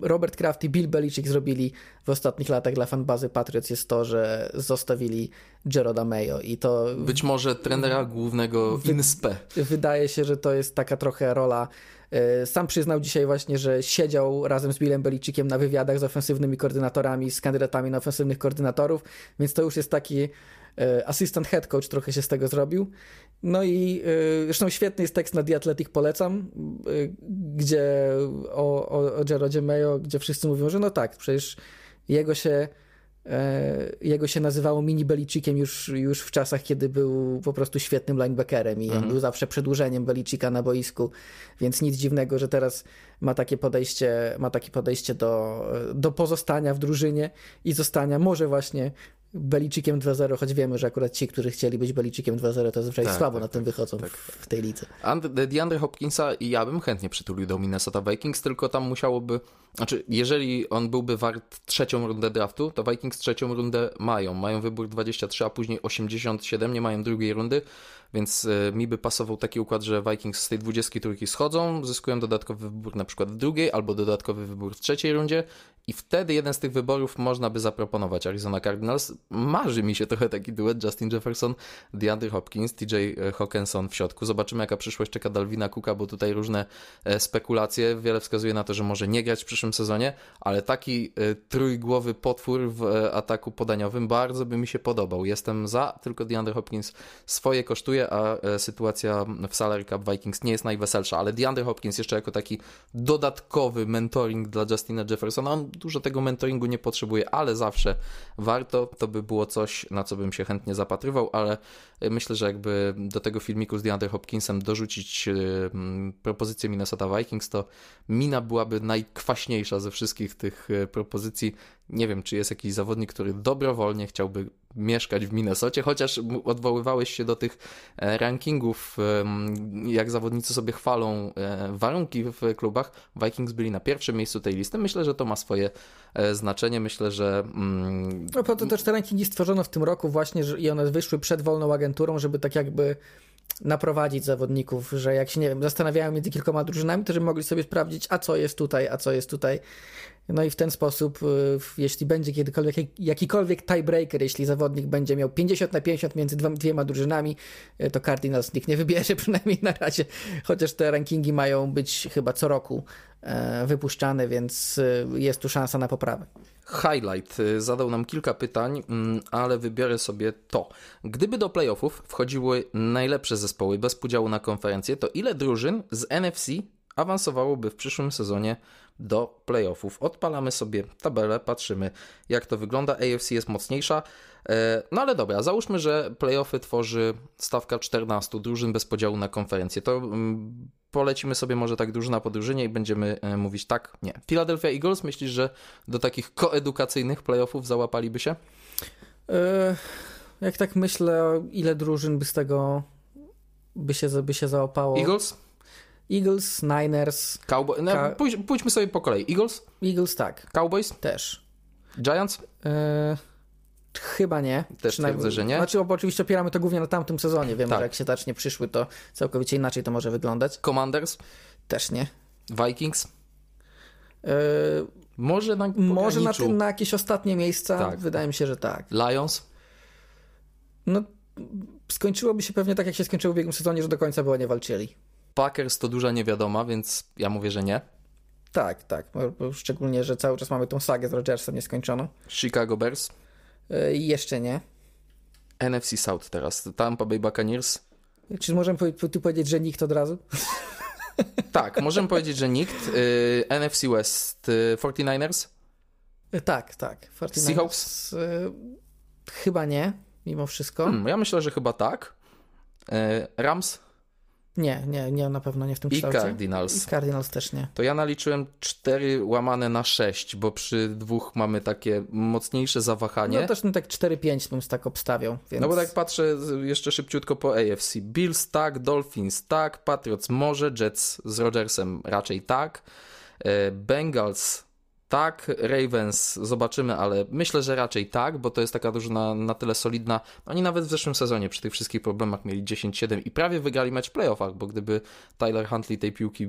Speaker 2: Robert Kraft i Bill Belichick zrobili w ostatnich latach dla fanbazy Patriots jest to, że zostawili Jeroda Mayo i to...
Speaker 1: Być może trenera głównego INSPE.
Speaker 2: Wydaje się, że to jest taka trochę rola e, sam przyznał dzisiaj właśnie, że siedział razem z Billem Belicickiem na wywiadach z ofensywnymi koordynatorami, z kandydatami na ofensywnych koordynatorów, więc to już jest taki e, asystent head coach trochę się z tego zrobił. No i y, zresztą świetny jest tekst na The Athletic, polecam, y, gdzie o, o, o Jerodzie Mayo, gdzie wszyscy mówią, że no tak, przecież jego się e, jego się nazywało mini Belicickiem już, już w czasach, kiedy był po prostu świetnym linebackerem i on mhm. był zawsze przedłużeniem Belicika na boisku, więc nic dziwnego, że teraz ma takie podejście, ma takie podejście do, do pozostania w drużynie i zostania może właśnie Belicikiem 2-0, choć wiemy, że akurat ci, którzy chcieli być Belicikiem 2-0, to zazwyczaj tak, słabo tak, na tym tak, wychodzą tak. w, w, tej lidze.
Speaker 1: And, DeAndre Hopkinsa i ja bym chętnie przytulił do Minnesota Vikings, tylko tam musiałoby, znaczy jeżeli on byłby wart trzecią rundę draftu, to Vikings trzecią rundę mają. Mają wybór 23, a później 87, nie mają drugiej rundy, więc e, mi by pasował taki układ, że Vikings z tej 23 schodzą, zyskują dodatkowy wybór na przykład w drugiej albo dodatkowy wybór w trzeciej rundzie i wtedy jeden z tych wyborów można by zaproponować Arizona Cardinals. Marzy mi się trochę taki duet Justin Jefferson, DeAndre Hopkins, TJ Hawkinson w środku. Zobaczymy jaka przyszłość czeka Dalvina Cooka, bo tutaj różne e, spekulacje. Wiele wskazuje na to, że może nie grać w przyszłym sezonie, ale taki e, trójgłowy potwór w ataku podaniowym bardzo by mi się podobał. Jestem za, tylko DeAndre Hopkins swoje kosztuje a e, sytuacja w Salary Cup Vikings nie jest najweselsza, ale DeAndre Hopkins jeszcze jako taki dodatkowy mentoring dla Justina Jeffersona, on dużo tego mentoringu nie potrzebuje, ale zawsze warto, to by było coś, na co bym się chętnie zapatrywał, ale e, myślę, że jakby do tego filmiku z DeAndre Hopkinsem dorzucić e, propozycję Minnesota Vikings, to mina byłaby najkwaśniejsza ze wszystkich tych propozycji. Nie wiem, czy jest jakiś zawodnik, który dobrowolnie chciałby mieszkać w Minnesocie, chociaż odwoływałeś się do tych e, rankingów, jak zawodnicy sobie chwalą e, warunki w klubach. Vikings byli na pierwszym miejscu tej listy. Myślę, że to ma swoje e, znaczenie. Myślę, że.
Speaker 2: Mm... No po to też te rankingi stworzono w tym roku właśnie i one wyszły przed wolną agenturą, żeby tak jakby naprowadzić zawodników, że jak się, nie wiem, zastanawiają między kilkoma drużynami, to żeby mogli sobie sprawdzić, a co jest tutaj, a co jest tutaj. No i w ten sposób, y, jeśli będzie kiedykolwiek jakikolwiek tiebreaker, jeśli zawodnik będzie miał 50 na 50 między dwiema drużynami, y, to Cardinals nikt nie wybierze, przynajmniej na razie, chociaż te rankingi mają być chyba co roku e, wypuszczane, więc y, jest tu szansa na poprawę.
Speaker 1: Highlight zadał nam kilka pytań, mm, ale wybiorę sobie to. Gdyby do playoffów wchodziły najlepsze zespoły bez podziału na konferencję, to ile drużyn z NFC awansowałoby w przyszłym sezonie do playoffów. Odpalamy sobie tabelę, patrzymy jak to wygląda. AFC jest mocniejsza. E, no ale dobra, załóżmy, że playoffy tworzy stawka 14 drużyn bez podziału na konferencję. To mm, polecimy sobie może tak drużyna po drużynie i będziemy e, mówić tak, nie. Philadelphia Eagles, myślisz, że do takich koedukacyjnych playoffów załapaliby się?
Speaker 2: E, jak tak myślę, ile drużyn by z tego by się, by się załapało?
Speaker 1: Eagles?
Speaker 2: Eagles, Niners.
Speaker 1: Cowboys. No, pójdźmy sobie po kolei. Eagles?
Speaker 2: Eagles, tak.
Speaker 1: Cowboys?
Speaker 2: Też.
Speaker 1: Giants?
Speaker 2: E, chyba nie.
Speaker 1: Też twierdzę, że nie.
Speaker 2: Znaczy, bo oczywiście opieramy to głównie na tamtym sezonie. Wiemy, tak. że jak się tacznie przyszły, to całkowicie inaczej to może wyglądać.
Speaker 1: Commanders?
Speaker 2: Też nie.
Speaker 1: Vikings?
Speaker 2: E,
Speaker 1: może na
Speaker 2: Może na, tym, na jakieś ostatnie miejsca? Tak. Wydaje mi się, że tak.
Speaker 1: Lions?
Speaker 2: No, skończyłoby się pewnie tak, jak się skończyło w ubiegłym sezonie, że do końca było nie walczyli.
Speaker 1: Packers to duża niewiadoma, więc ja mówię, że nie.
Speaker 2: Tak, tak. Szczególnie, że cały czas mamy tą sagę z Rodgersem nieskończoną.
Speaker 1: Chicago Bears?
Speaker 2: Yy, jeszcze nie.
Speaker 1: NFC South teraz. Tampa Bay Buccaneers?
Speaker 2: Czy możemy tu powiedzieć, że nikt od razu?
Speaker 1: tak, możemy powiedzieć, że nikt. Yy, NFC West yy, 49ers?
Speaker 2: Tak, tak.
Speaker 1: 49ers, Seahawks?
Speaker 2: chyba nie, mimo wszystko.
Speaker 1: Hmm, ja myślę, że chyba tak. Rams?
Speaker 2: Nie, nie, nie, na pewno nie w tym
Speaker 1: I
Speaker 2: kształcie.
Speaker 1: Cardinals.
Speaker 2: I Cardinals też nie.
Speaker 1: To ja naliczyłem 4 łamane na 6, bo przy dwóch mamy takie mocniejsze zawahanie.
Speaker 2: No też no tak 4-5 bym tak obstawiał. Więc...
Speaker 1: No bo tak patrzę jeszcze szybciutko po AFC. Bills tak, Dolphins tak, Patriots może, Jets z Rodgersem raczej tak, e, Bengals tak, Ravens zobaczymy, ale myślę, że raczej tak, bo to jest taka drużyna na tyle solidna. Oni nawet w zeszłym sezonie przy tych wszystkich problemach mieli 10-7 i prawie wygrali mecz w playoffach, bo gdyby Tyler Huntley tej piłki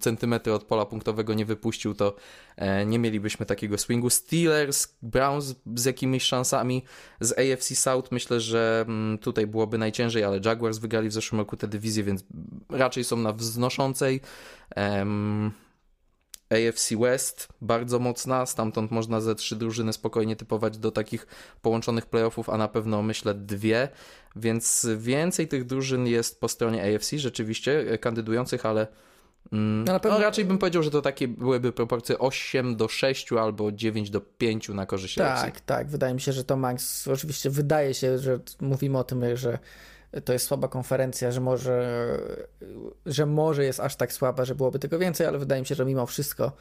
Speaker 1: centymetry od pola punktowego nie wypuścił, to e, nie mielibyśmy takiego swingu. Steelers, Browns z jakimiś szansami z AFC South myślę, że tutaj byłoby najciężej, ale Jaguars wygrali w zeszłym roku tę dywizję, więc raczej są na wznoszącej. Um, AFC West bardzo mocna, stamtąd można ze trzy drużyny spokojnie typować do takich połączonych playoffów, a na pewno myślę dwie, więc więcej tych drużyn jest po stronie AFC rzeczywiście kandydujących, ale mm, no, pewno... no raczej bym powiedział, że to takie byłyby proporcje 8 do 6 albo 9 do 5 na korzyść
Speaker 2: tak,
Speaker 1: AFC.
Speaker 2: Tak, tak, wydaje mi się, że to Max, oczywiście wydaje się, że mówimy o tym, że to jest słaba konferencja, że może, że może jest aż tak słaba, że byłoby tego więcej, ale wydaje mi się, że mimo wszystko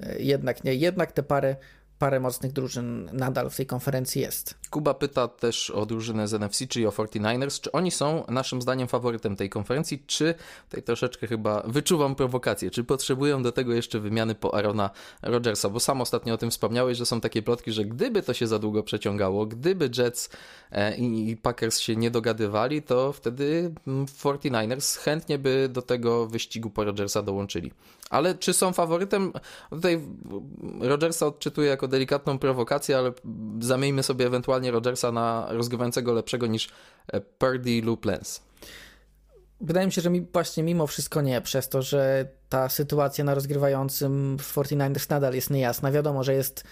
Speaker 2: e, jednak nie. Jednak te parę parę mocnych drużyn nadal w tej konferencji jest.
Speaker 1: Kuba pyta też o drużynę z NFC, czyli o 49ers. Czy oni są naszym zdaniem faworytem tej konferencji, czy tutaj troszeczkę chyba wyczuwam prowokację, czy potrzebują do tego jeszcze wymiany po Arona Rodgersa, bo sam ostatnio o tym wspomniałeś, że są takie plotki, że gdyby to się za długo przeciągało, gdyby Jets e, i Packers się nie dogadywali, to wtedy 49ers chętnie by do tego wyścigu po Rodgersa dołączyli. Ale czy są faworytem? Tutaj Rodgersa odczytuję jako delikatną prowokację, ale zamieńmy sobie ewentualnie Rodgersa na rozgrywającego lepszego niż e, Purdy lub Lens.
Speaker 2: Wydaje mi się, że mi właśnie mimo wszystko nie, przez to, że ta sytuacja na rozgrywającym w 49ers nadal jest niejasna. Wiadomo, że jest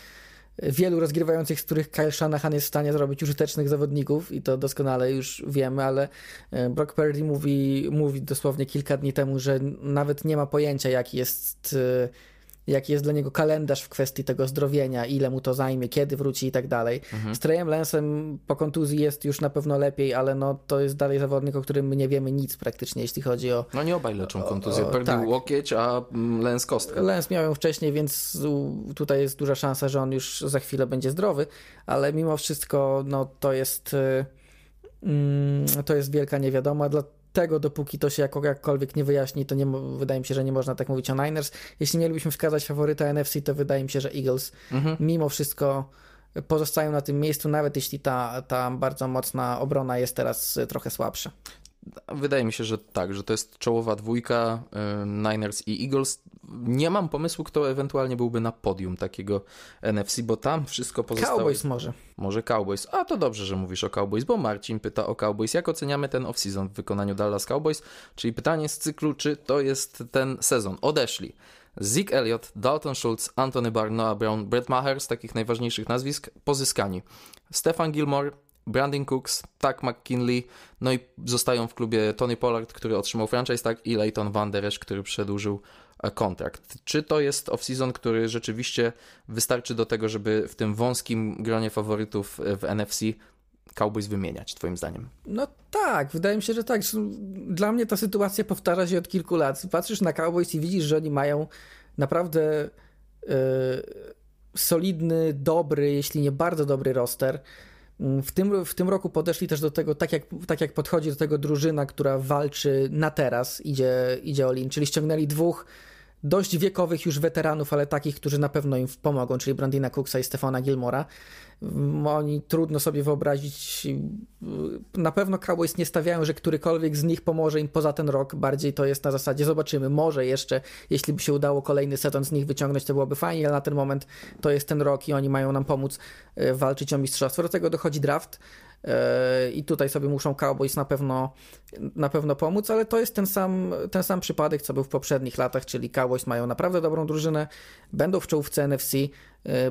Speaker 2: wielu rozgrywających, z których Kyle Shanahan jest w stanie zrobić użytecznych zawodników i to doskonale już wiemy, ale e, Brock Purdy mówi, mówi dosłownie kilka dni temu, że nawet nie ma pojęcia jaki jest e, jaki jest dla niego kalendarz w kwestii tego zdrowienia, ile mu to zajmie, kiedy wróci i tak dalej. Mhm. Z Trejem Lensem po kontuzji jest już na pewno lepiej, ale no to jest dalej zawodnik, o którym my nie wiemy nic praktycznie, jeśli chodzi o...
Speaker 1: No nie obaj leczą kontuzję, Purdy tak. łokieć, a Lens kostkę.
Speaker 2: Lens miał ją wcześniej, więc tutaj jest duża szansa, że on już za chwilę będzie zdrowy, ale mimo wszystko no to jest... Mm, to jest wielka niewiadoma, dla tego, dopóki to się jako, jakkolwiek nie wyjaśni, to nie, wydaje mi się, że nie można tak mówić o Niners. Jeśli mielibyśmy wskazać faworyta NFC, to wydaje mi się, że Eagles mhm. mimo wszystko pozostają na tym miejscu, nawet jeśli ta, ta bardzo mocna obrona jest teraz trochę słabsza.
Speaker 1: Wydaje mi się, że tak, że to jest czołowa dwójka y, Niners i Eagles. Nie mam pomysłu, kto ewentualnie byłby na podium takiego NFC, bo tam wszystko pozostało.
Speaker 2: Cowboys może.
Speaker 1: Może Cowboys. A to dobrze, że mówisz o Cowboys, bo Marcin pyta o Cowboys. Jak oceniamy ten off-season w wykonaniu Dallas Cowboys? Czyli pytanie z cyklu, czy to jest ten sezon. Odeszli. Zeke Elliott, Dalton Schultz, Anthony Barr, Noah Brown, Brett Maher z takich najważniejszych nazwisk pozyskani. Stefan Gilmore, Brandon Cooks, tak McKinley, no i zostają w klubie Tony Pollard, który otrzymał franchise tak i Leighton Van Der Esch, który przedłużył kontrakt. Czy to jest off-season, który rzeczywiście wystarczy do tego, żeby w tym wąskim gronie faworytów w NFC Cowboys wymieniać, twoim zdaniem?
Speaker 2: No tak, wydaje mi się, że tak. Dla mnie ta sytuacja powtarza się od kilku lat. Patrzysz na Cowboys i widzisz, że oni mają naprawdę yy, solidny, dobry, jeśli nie bardzo dobry roster. W tym, w tym roku podeszli też do tego, tak jak, tak jak podchodzi do tego drużyna, która walczy na teraz, idzie, idzie Olin, czyli ściągnęli dwóch dość wiekowych już weteranów, ale takich, którzy na pewno im pomogą, czyli Brandina Cooksa i Stefana Gilmora. Oni trudno sobie wyobrazić, na pewno Cowboys nie stawiają, że którykolwiek z nich pomoże im poza ten rok, bardziej to jest na zasadzie zobaczymy, może jeszcze, jeśli by się udało kolejny sezon z nich wyciągnąć, to byłoby fajnie, ale na ten moment to jest ten rok i oni mają nam pomóc e, walczyć o mistrzostwo. Do tego dochodzi draft, i tutaj sobie muszą Cowboys na pewno, na pewno pomóc, ale to jest ten sam, ten sam przypadek, co był w poprzednich latach, czyli Cowboys mają naprawdę dobrą drużynę, będą w czołówce NFC.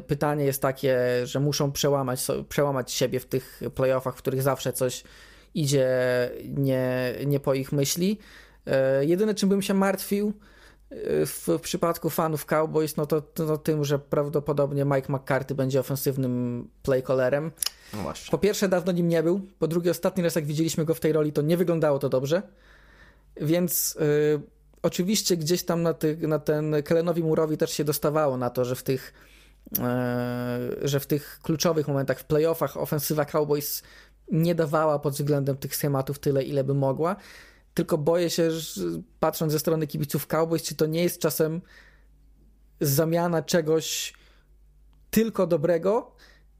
Speaker 2: Pytanie jest takie, że muszą przełamać, przełamać siebie w tych playoffach, w których zawsze coś idzie nie, nie po ich myśli. Jedyne, czym bym się martwił, w przypadku fanów Cowboys, no to, to, tym, że prawdopodobnie Mike McCarthy będzie ofensywnym playcallerem. No właśnie. Po pierwsze, dawno nim nie był. Po drugie, ostatni raz, jak widzieliśmy go w tej roli, to nie wyglądało to dobrze. Więc y, oczywiście gdzieś tam na, ty, na ten Kelenowi Murowi też się dostawało na to, że w tych, y, że w tych kluczowych momentach, w playoffach, ofensywa Cowboys nie dawała pod względem tych schematów tyle, ile by mogła. Tylko boję się, że patrząc ze strony kibiców Cowboys, czy to nie jest czasem zamiana czegoś tylko dobrego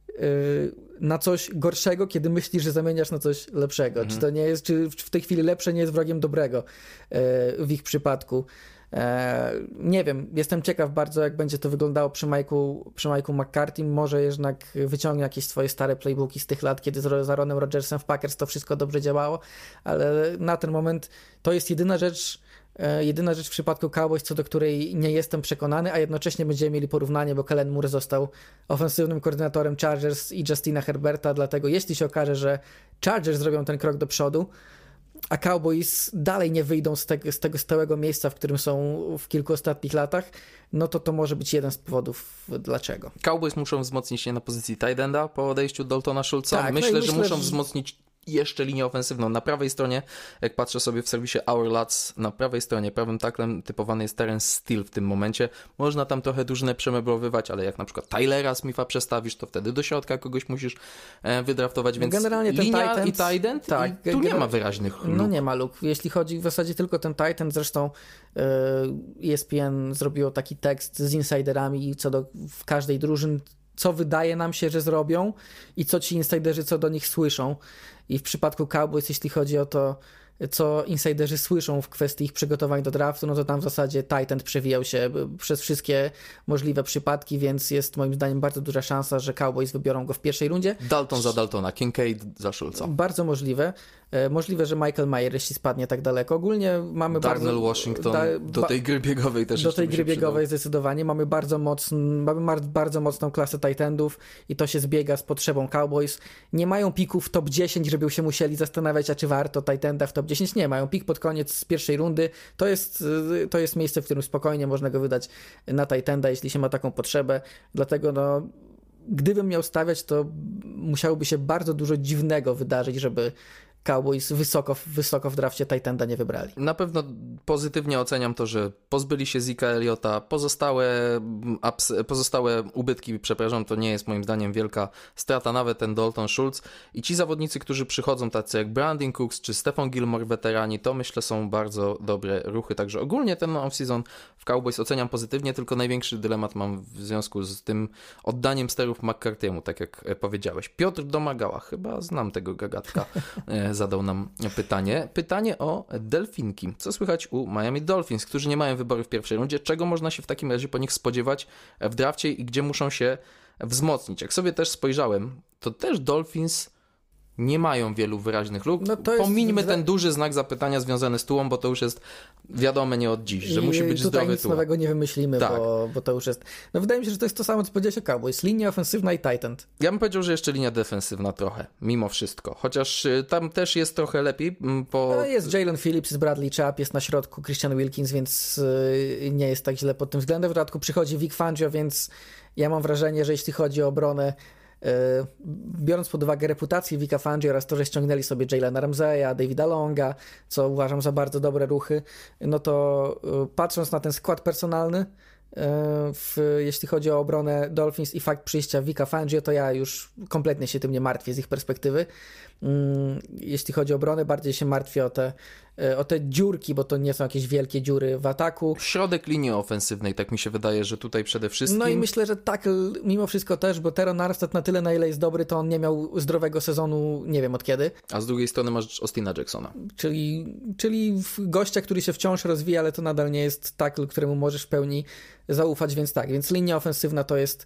Speaker 2: yy, na coś gorszego, kiedy myślisz, że zamieniasz na coś lepszego. Mhm. Czy to nie jest, czy w tej chwili lepsze nie jest wrogiem dobrego yy, w ich przypadku. E, nie wiem, jestem ciekaw bardzo, jak będzie to wyglądało przy Mike'u, przy Mike'u McCarthy. Może jednak wyciągnie jakieś swoje stare playbooki z tych lat, kiedy z Aaronem Rodgersem w Packers to wszystko dobrze działało, ale na ten moment to jest jedyna rzecz, e, jedyna rzecz w przypadku Cowboys, co do której nie jestem przekonany, a jednocześnie będziemy mieli porównanie, bo Kellen Moore został ofensywnym koordynatorem Chargers i Justina Herberta, dlatego jeśli się okaże, że Chargers zrobią ten krok do przodu, a Cowboys dalej nie wyjdą z, te, z tego stałego miejsca, w którym są w kilku ostatnich latach, no to to może być jeden z powodów dlaczego.
Speaker 1: Cowboys muszą wzmocnić się na pozycji tight enda po odejściu Daltona Schulza. Tak, myślę, no myślę, że muszą że... wzmocnić jeszcze linię ofensywną. Na prawej stronie, jak patrzę sobie w serwisie Our Lads, na prawej stronie, prawym taklem typowany jest teren Steel w tym momencie. Można tam trochę drużynę przemeblowywać, ale jak na przykład Tylera Smitha przestawisz, to wtedy do środka kogoś musisz e, wydraftować, więc generalnie ten linia titan, i titan tak, i tu nie ma wyraźnych
Speaker 2: luk. No nie ma luk. Jeśli chodzi w zasadzie tylko ten Titan, zresztą ESPN zrobiło taki tekst z insiderami co do w każdej drużyn co wydaje nam się, że zrobią i co ci insiderzy co do nich słyszą. I w przypadku Cowboys, jeśli chodzi o to, co insiderzy słyszą w kwestii ich przygotowań do draftu, no to tam w zasadzie Titan przewijał się przez wszystkie możliwe przypadki, więc jest moim zdaniem bardzo duża szansa, że Cowboys wybiorą go w pierwszej rundzie.
Speaker 1: Dalton za Daltona, Kincaid za Schulza.
Speaker 2: Bardzo możliwe. E, możliwe, że Michael Mayer, jeśli spadnie tak daleko. Ogólnie mamy
Speaker 1: Darnell
Speaker 2: bardzo...
Speaker 1: Washington da, do tej gry biegowej też
Speaker 2: Do tej gry biegowej zdecydowanie. Mamy bardzo, mocn, mamy bardzo mocną klasę Titanów i to się zbiega z potrzebą Cowboys. Nie mają pików top 10, żeby się musieli zastanawiać, a czy warto Titanda w top 10. Nie, mają pik pod koniec z pierwszej rundy. To jest, to jest miejsce, w którym spokojnie można go wydać na Titanda, jeśli się ma taką potrzebę. Dlatego no gdybym miał stawiać, to musiałoby się bardzo dużo dziwnego wydarzyć, żeby Cowboys wysoko, wysoko w drafcie Titanda nie wybrali.
Speaker 1: Na pewno pozytywnie oceniam to, że pozbyli się Zika Eliota. Pozostałe, pozostałe ubytki, przepraszam, to nie jest moim zdaniem wielka strata, nawet ten Dalton Schultz. I ci zawodnicy, którzy przychodzą, tacy jak Brandon Cooks czy Stefan Gilmore, weterani, to myślę są bardzo dobre ruchy. Także ogólnie ten off-season w Cowboys oceniam pozytywnie, tylko największy dylemat mam w związku z tym oddaniem sterów McCarthy'emu, tak jak powiedziałeś. Piotr Domagała, chyba znam tego gagatka zadał nam pytanie. Pytanie o delfinki. Co słychać u Miami Dolphins, którzy nie mają wyboru w pierwszej rundzie? Czego można się w takim razie po nich spodziewać w drafcie i gdzie muszą się wzmocnić? Jak sobie też spojrzałem, to też Dolphins nie mają wielu wyraźnych luk.
Speaker 2: No
Speaker 1: Pomińmy ten duży znak zapytania związany z tułą, bo to już jest wiadome nie od dziś, że
Speaker 2: I
Speaker 1: musi być zdrowy
Speaker 2: nic
Speaker 1: tuł.
Speaker 2: nowego nie wymyślimy,
Speaker 1: Tak.
Speaker 2: bo, bo to już jest... No wydaje mi się, że to jest to samo, co powiedziałeś o Cowboys. Linia ofensywna i tight end.
Speaker 1: Ja bym powiedział, że jeszcze linia defensywna trochę, mimo wszystko. Chociaż y, tam też jest trochę lepiej, mm, bo
Speaker 2: No, jest Jalen Phillips, Bradley Chubb, jest na środku Christian Wilkins, więc y, nie jest tak źle pod tym względem. W dodatku przychodzi Vic Fangio, więc ja mam wrażenie, że jeśli chodzi o obronę, biorąc pod uwagę reputację Vika Fangio oraz to, że ściągnęli sobie Jalena Ramseya, Davida Longa, co uważam za bardzo dobre ruchy, no to y, patrząc na ten skład personalny, y, w, jeśli chodzi o obronę Dolphins i fakt przyjścia Vika Fangio, to ja już kompletnie się tym nie martwię z ich perspektywy. Mm, Jeśli chodzi o obronę, bardziej się martwię o te, e, o te dziurki, bo to nie są jakieś wielkie dziury w ataku.
Speaker 1: środek linii ofensywnej, tak mi się wydaje, że tutaj przede wszystkim...
Speaker 2: No i myślę, że tackle mimo wszystko też, bo Teron Armstead na tyle, na ile jest dobry, to on nie miał zdrowego sezonu, nie wiem od kiedy.
Speaker 1: A z drugiej strony masz Austina Jacksona.
Speaker 2: Czyli, czyli gościa, który się wciąż rozwija, ale to nadal nie jest tackle, któremu możesz w pełni zaufać, więc tak, więc linia ofensywna to jest,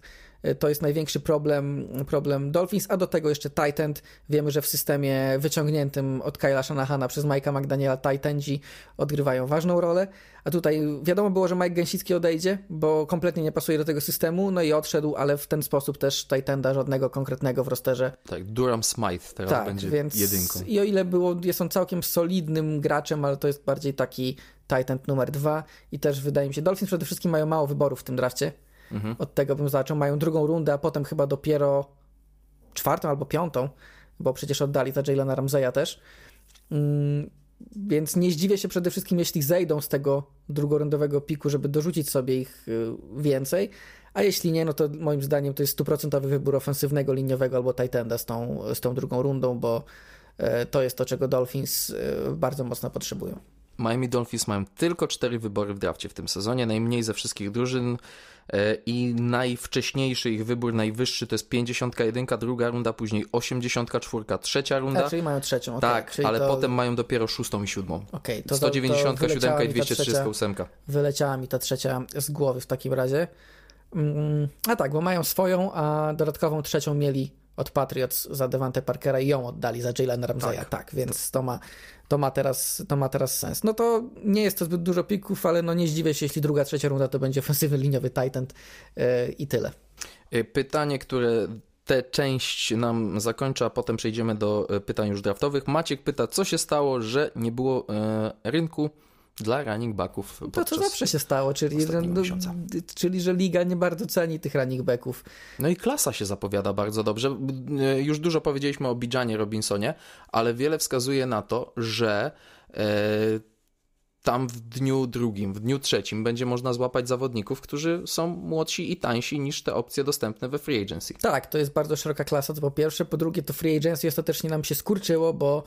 Speaker 2: to jest największy problem, problem Dolphins, a do tego jeszcze tight end. Wiemy, że w systemie wyciągniętym od Kyla Shanahana przez Mike'a McDaniela tight endzi odgrywają ważną rolę, a tutaj wiadomo było, że Mike Gęsicki odejdzie, bo kompletnie nie pasuje do tego systemu, no i odszedł, ale w ten sposób też tight enda żadnego konkretnego w rosterze
Speaker 1: Tak, Durham Smythe teraz
Speaker 2: tak,
Speaker 1: będzie
Speaker 2: więc
Speaker 1: jedynką.
Speaker 2: I o ile było, jest on całkiem solidnym graczem, ale to jest bardziej taki tight end numer dwa i też wydaje mi się, Dolphins przede wszystkim mają mało wyborów w tym drafcie.
Speaker 1: Mhm.
Speaker 2: Od tego bym zaczął. Mają drugą rundę, a potem chyba dopiero czwartą albo piątą, bo przecież oddali za Jalena Ramseya też. Mm, Więc nie zdziwię się przede wszystkim, jeśli zejdą z tego drugorundowego piku, żeby dorzucić sobie ich y, więcej. A jeśli nie, no to moim zdaniem to jest stuprocentowy wybór ofensywnego, liniowego albo tight enda z tą, z tą drugą rundą, bo e, to jest to, czego Dolphins e, bardzo mocno potrzebują.
Speaker 1: Miami Dolphins mają tylko cztery wybory w drafcie w tym sezonie, najmniej ze wszystkich drużyn e, i najwcześniejszy ich wybór, najwyższy to jest 51, druga runda, później 84, trzecia runda.
Speaker 2: A, czyli mają trzecią, okej.
Speaker 1: tak, ale
Speaker 2: to,
Speaker 1: potem mają dopiero szóstą i siódmą.
Speaker 2: okej, to, to,
Speaker 1: 197
Speaker 2: to
Speaker 1: i
Speaker 2: mi ta trzecia-
Speaker 1: 238.
Speaker 2: Wyleciała mi ta trzecia z głowy w takim razie. Mm, A tak, bo mają swoją, a dodatkową trzecią mieli od Patriots za Devante Parkera i ją oddali za Jalen Ramseya. Tak,
Speaker 1: Tak.
Speaker 2: więc to ma, to, ma teraz, to ma teraz sens. No to nie jest to zbyt dużo pików, ale no nie zdziwię się, jeśli druga, trzecia runda to będzie ofensywny liniowy Titan yy, i tyle.
Speaker 1: E, Pytanie, które tę część nam zakończy, a potem przejdziemy do e, pytań już draftowych. Maciek pyta, co się stało, że nie było e, rynku dla running backów
Speaker 2: To
Speaker 1: podczas...
Speaker 2: co zawsze się stało, czyli,
Speaker 1: ostatniego
Speaker 2: no, czyli że liga nie bardzo ceni tych running backów.
Speaker 1: No i klasa się zapowiada bardzo dobrze. E, Już dużo powiedzieliśmy o Bidżanie Robinsonie, ale wiele wskazuje na to, że e, tam w dniu drugim, w dniu trzecim będzie można złapać zawodników, którzy są młodsi i tańsi niż te opcje dostępne we free agency.
Speaker 2: Tak, to jest bardzo szeroka klasa, to po pierwsze. Po drugie, to free agency ostatecznie nam się skurczyło, bo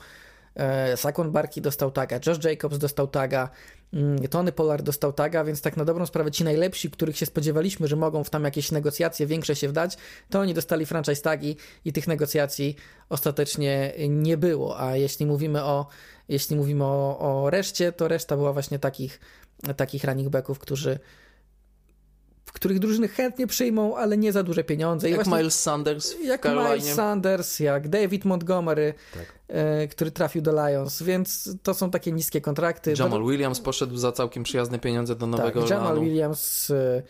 Speaker 2: e, Saquon Barki dostał taga, Josh Jacobs dostał taga, mm, Tony Pollard dostał taga, więc tak na dobrą sprawę ci najlepsi, których się spodziewaliśmy, że mogą w tam jakieś negocjacje większe się wdać, to oni dostali franchise tagi i tych negocjacji ostatecznie nie było. A jeśli mówimy o, jeśli mówimy o, o reszcie, to reszta była właśnie takich, takich running backów, którzy w których drużyny chętnie przyjmą, ale nie za duże pieniądze. I
Speaker 1: Jak
Speaker 2: właśnie-
Speaker 1: Miles Sanders w
Speaker 2: jak
Speaker 1: Carolinie.
Speaker 2: Miles Sanders, jak David Montgomery,
Speaker 1: Tak.
Speaker 2: e, który trafił do Lions, więc to są takie niskie kontrakty.
Speaker 1: Jamal Williams poszedł za całkiem przyjazne pieniądze do Nowego
Speaker 2: tak, Jamal. Williams, e,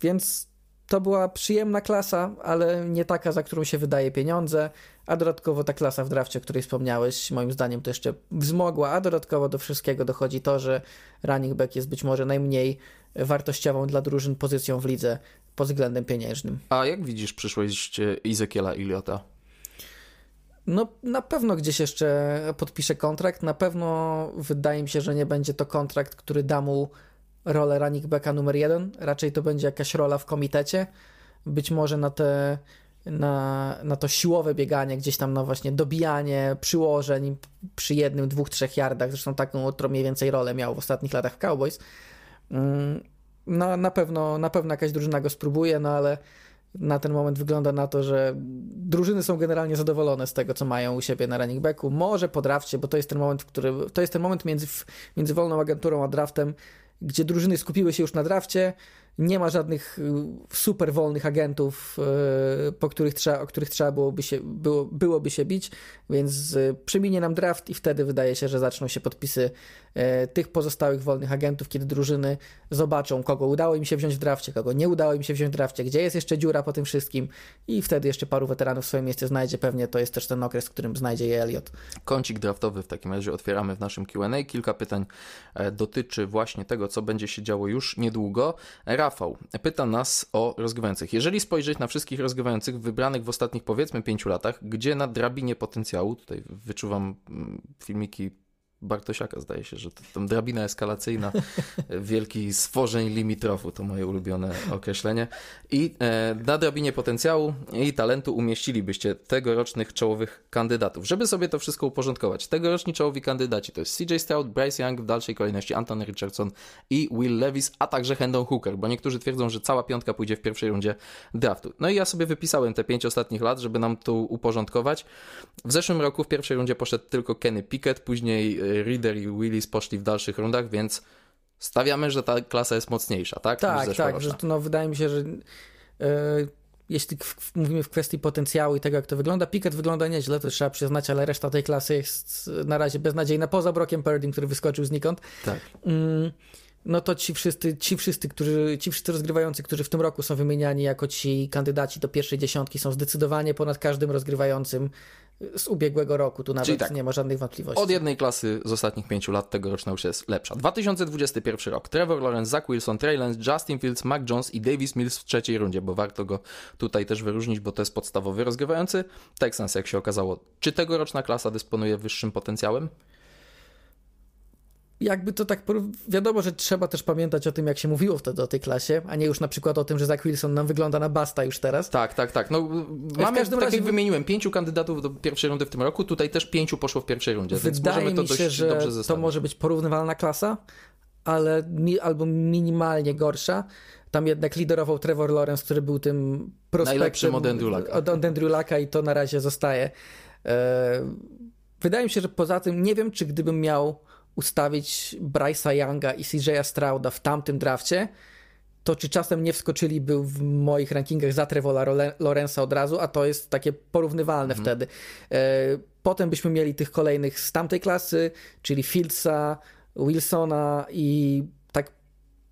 Speaker 2: więc to była przyjemna klasa, ale nie taka, za którą się wydaje pieniądze, a dodatkowo ta klasa w drafcie, o której wspomniałeś, moim zdaniem to jeszcze wzmogła, a dodatkowo do wszystkiego dochodzi to, że running back jest być może najmniej wartościową dla drużyn pozycją w lidze pod względem pieniężnym.
Speaker 1: A jak widzisz przyszłość Ezekiela Iliota?
Speaker 2: No, na pewno gdzieś jeszcze podpisze kontrakt. Na pewno wydaje mi się, że nie będzie to kontrakt, który da mu rolę running backa numer jeden. Raczej to będzie jakaś rola w komitecie. Być może na te na, na to siłowe bieganie, gdzieś tam na właśnie dobijanie przyłożeń przy jednym, dwóch, trzech yardach. Zresztą taką to mniej więcej rolę miał w ostatnich latach w Cowboys. No, na pewno, na pewno jakaś drużyna go spróbuje, no ale na ten moment wygląda na to, że drużyny są generalnie zadowolone z tego, co mają u siebie na running backu. Może po drafcie, bo to jest ten moment, który, to jest ten moment między, między wolną agenturą a draftem, gdzie drużyny skupiły się już na drafcie nie ma żadnych y, super wolnych agentów, y, po których trzeba, o których trzeba byłoby się, było, byłoby się bić, więc y, przeminie nam draft i wtedy wydaje się, że zaczną się podpisy tych pozostałych wolnych agentów, kiedy drużyny zobaczą, kogo udało im się wziąć w drafcie, kogo nie udało im się wziąć w drafcie, gdzie jest jeszcze dziura po tym wszystkim i wtedy jeszcze paru weteranów swoje miejsce znajdzie. Pewnie to jest też ten okres, w którym znajdzie je Elliot.
Speaker 1: Kącik draftowy w takim razie otwieramy w naszym Q&A. Kilka pytań e, dotyczy właśnie tego, co będzie się działo już niedługo. Rafał pyta nas o rozgrywających. Jeżeli spojrzeć na wszystkich rozgrywających wybranych w ostatnich powiedzmy pięciu latach, gdzie na drabinie potencjału, tutaj wyczuwam mm, filmiki Bartosiaka zdaje się, że to, to drabina eskalacyjna, wielki stworzeń limitrofu, to moje ulubione określenie. I e, na drabinie potencjału i talentu umieścilibyście tegorocznych czołowych kandydatów. Żeby sobie to wszystko uporządkować, tegoroczni czołowi kandydaci to jest CJ Stroud, Bryce Young, w dalszej kolejności Anton Richardson i Will Levis, a także Hendon Hooker, bo niektórzy twierdzą, że cała piątka pójdzie w pierwszej rundzie draftu. No i ja sobie wypisałem te pięć ostatnich lat, żeby nam tu uporządkować. W zeszłym roku w pierwszej rundzie poszedł tylko Kenny Pickett, później e, Reader i Willis poszli w dalszych rundach, więc stawiamy, że ta klasa jest mocniejsza, tak?
Speaker 2: Tak, tak, że to, no, wydaje mi się, że yy, jeśli w, mówimy w kwestii potencjału i tego, jak to wygląda, Pickett wygląda nieźle, to trzeba przyznać, ale reszta tej klasy jest na razie beznadziejna, poza Brokiem Purdym, który wyskoczył znikąd.
Speaker 1: Tak.
Speaker 2: Yy, no to ci wszyscy, ci wszyscy, którzy, ci wszyscy rozgrywający, którzy w tym roku są wymieniani jako ci kandydaci do pierwszej dziesiątki, są zdecydowanie ponad każdym rozgrywającym z ubiegłego roku. Tu nawet tak, nie ma żadnych wątpliwości.
Speaker 1: Od jednej klasy z ostatnich pięciu lat tegoroczna już jest lepsza. 2021 rok. Trevor Lawrence, Zach Wilson, Trey Lance, Justin Fields, Mac Jones i Davis Mills w trzeciej rundzie, bo warto go tutaj też wyróżnić, bo to jest podstawowy rozgrywający. Texans, jak się okazało. Czy tegoroczna klasa dysponuje wyższym potencjałem?
Speaker 2: Jakby to tak, wiadomo, że trzeba też pamiętać o tym, jak się mówiło wtedy o tej klasie, a nie już na przykład o tym, że Zach Wilson nam wygląda na basta już teraz.
Speaker 1: Tak, tak, tak. No, mamy, tak razie... jak wymieniłem, pięciu kandydatów do pierwszej rundy w tym roku, tutaj też pięciu poszło w pierwszej rundzie,
Speaker 2: Wydaje
Speaker 1: więc
Speaker 2: mi się,
Speaker 1: dość
Speaker 2: że to może być porównywalna klasa, ale mi, albo minimalnie gorsza. Tam jednak liderował Trevor Lawrence, który był tym prospektem
Speaker 1: Najlepszym od Andrew
Speaker 2: Od, i to na razie zostaje. E, wydaje mi się, że poza tym nie wiem, czy gdybym miał ustawić Bryce'a Younga i CJ'a Strouda w tamtym drafcie, to czy czasem nie wskoczyliby w moich rankingach za Trevola Lorenza od razu, a to jest takie porównywalne mhm. wtedy. E, potem byśmy mieli tych kolejnych z tamtej klasy, czyli Fieldsa, Wilsona i tak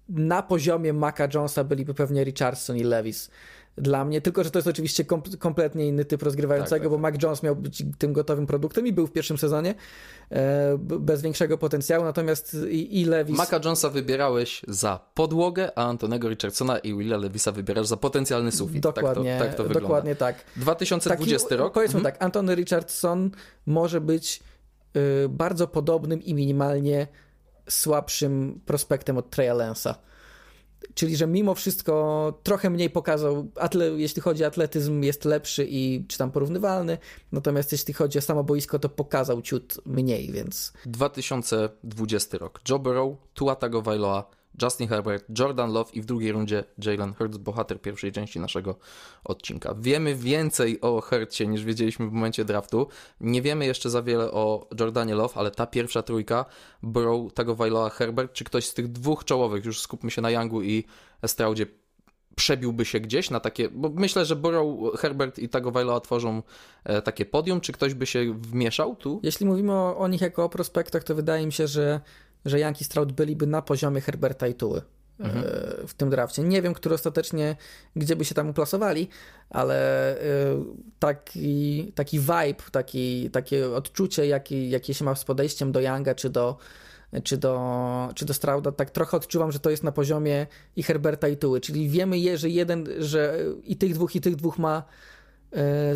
Speaker 2: na poziomie Maca Jonesa byliby pewnie Richardson i Levis dla mnie, tylko że to jest oczywiście kom kompletnie inny typ rozgrywającego, tak, tak, bo tak. Mac Jones miał być tym gotowym produktem i był w pierwszym sezonie e, bez większego potencjału, natomiast i, i Levis...
Speaker 1: Maca Jonesa wybierałeś za podłogę, a Antonego Richardsona i Willa Levisa wybierasz za potencjalny sufit.
Speaker 2: Dokładnie,
Speaker 1: tak to, tak to wygląda.
Speaker 2: Dokładnie tak.
Speaker 1: 2020
Speaker 2: Taki,
Speaker 1: rok?
Speaker 2: Powiedzmy mhm. tak, Antony Richardson może być y, bardzo podobnym i minimalnie słabszym prospektem od Treya Lance'a. Czyli, że mimo wszystko trochę mniej pokazał, atle, jeśli chodzi o atletyzm, jest lepszy i czy tam porównywalny, natomiast jeśli chodzi o samo boisko, to pokazał ciut mniej, więc.
Speaker 1: 2020 rok. Joe Burrow, Tua Tagovailoa, Justin Herbert, Jordan Love i w drugiej rundzie Jalen Hurts, bohater pierwszej części naszego odcinka. Wiemy więcej o Hurtsie niż wiedzieliśmy w momencie draftu. Nie wiemy jeszcze za wiele o Jordanie Love, ale ta pierwsza trójka, Burrow, Tagovailoa, Herbert, czy ktoś z tych dwóch czołowych, już skupmy się na Youngu i Straudzie, przebiłby się gdzieś na takie, bo myślę, że Burrow, Herbert i Tagovailoa tworzą e, takie podium, czy ktoś by się wmieszał tu?
Speaker 2: Jeśli mówimy o, o nich jako o prospektach, to wydaje mi się, że że Yankee Stroud byliby na poziomie Herberta i Tuły. Mhm. E, w tym drafcie. Nie wiem, który ostatecznie, gdzie by się tam uplasowali, ale e, taki, taki vibe, taki, takie odczucie, jakie, jakie się ma z podejściem do Younga czy do, czy do, czy do Strauda, tak trochę odczuwam, że to jest na poziomie i Herberta i Tuły, czyli wiemy, że jeden, że i tych dwóch, i tych dwóch ma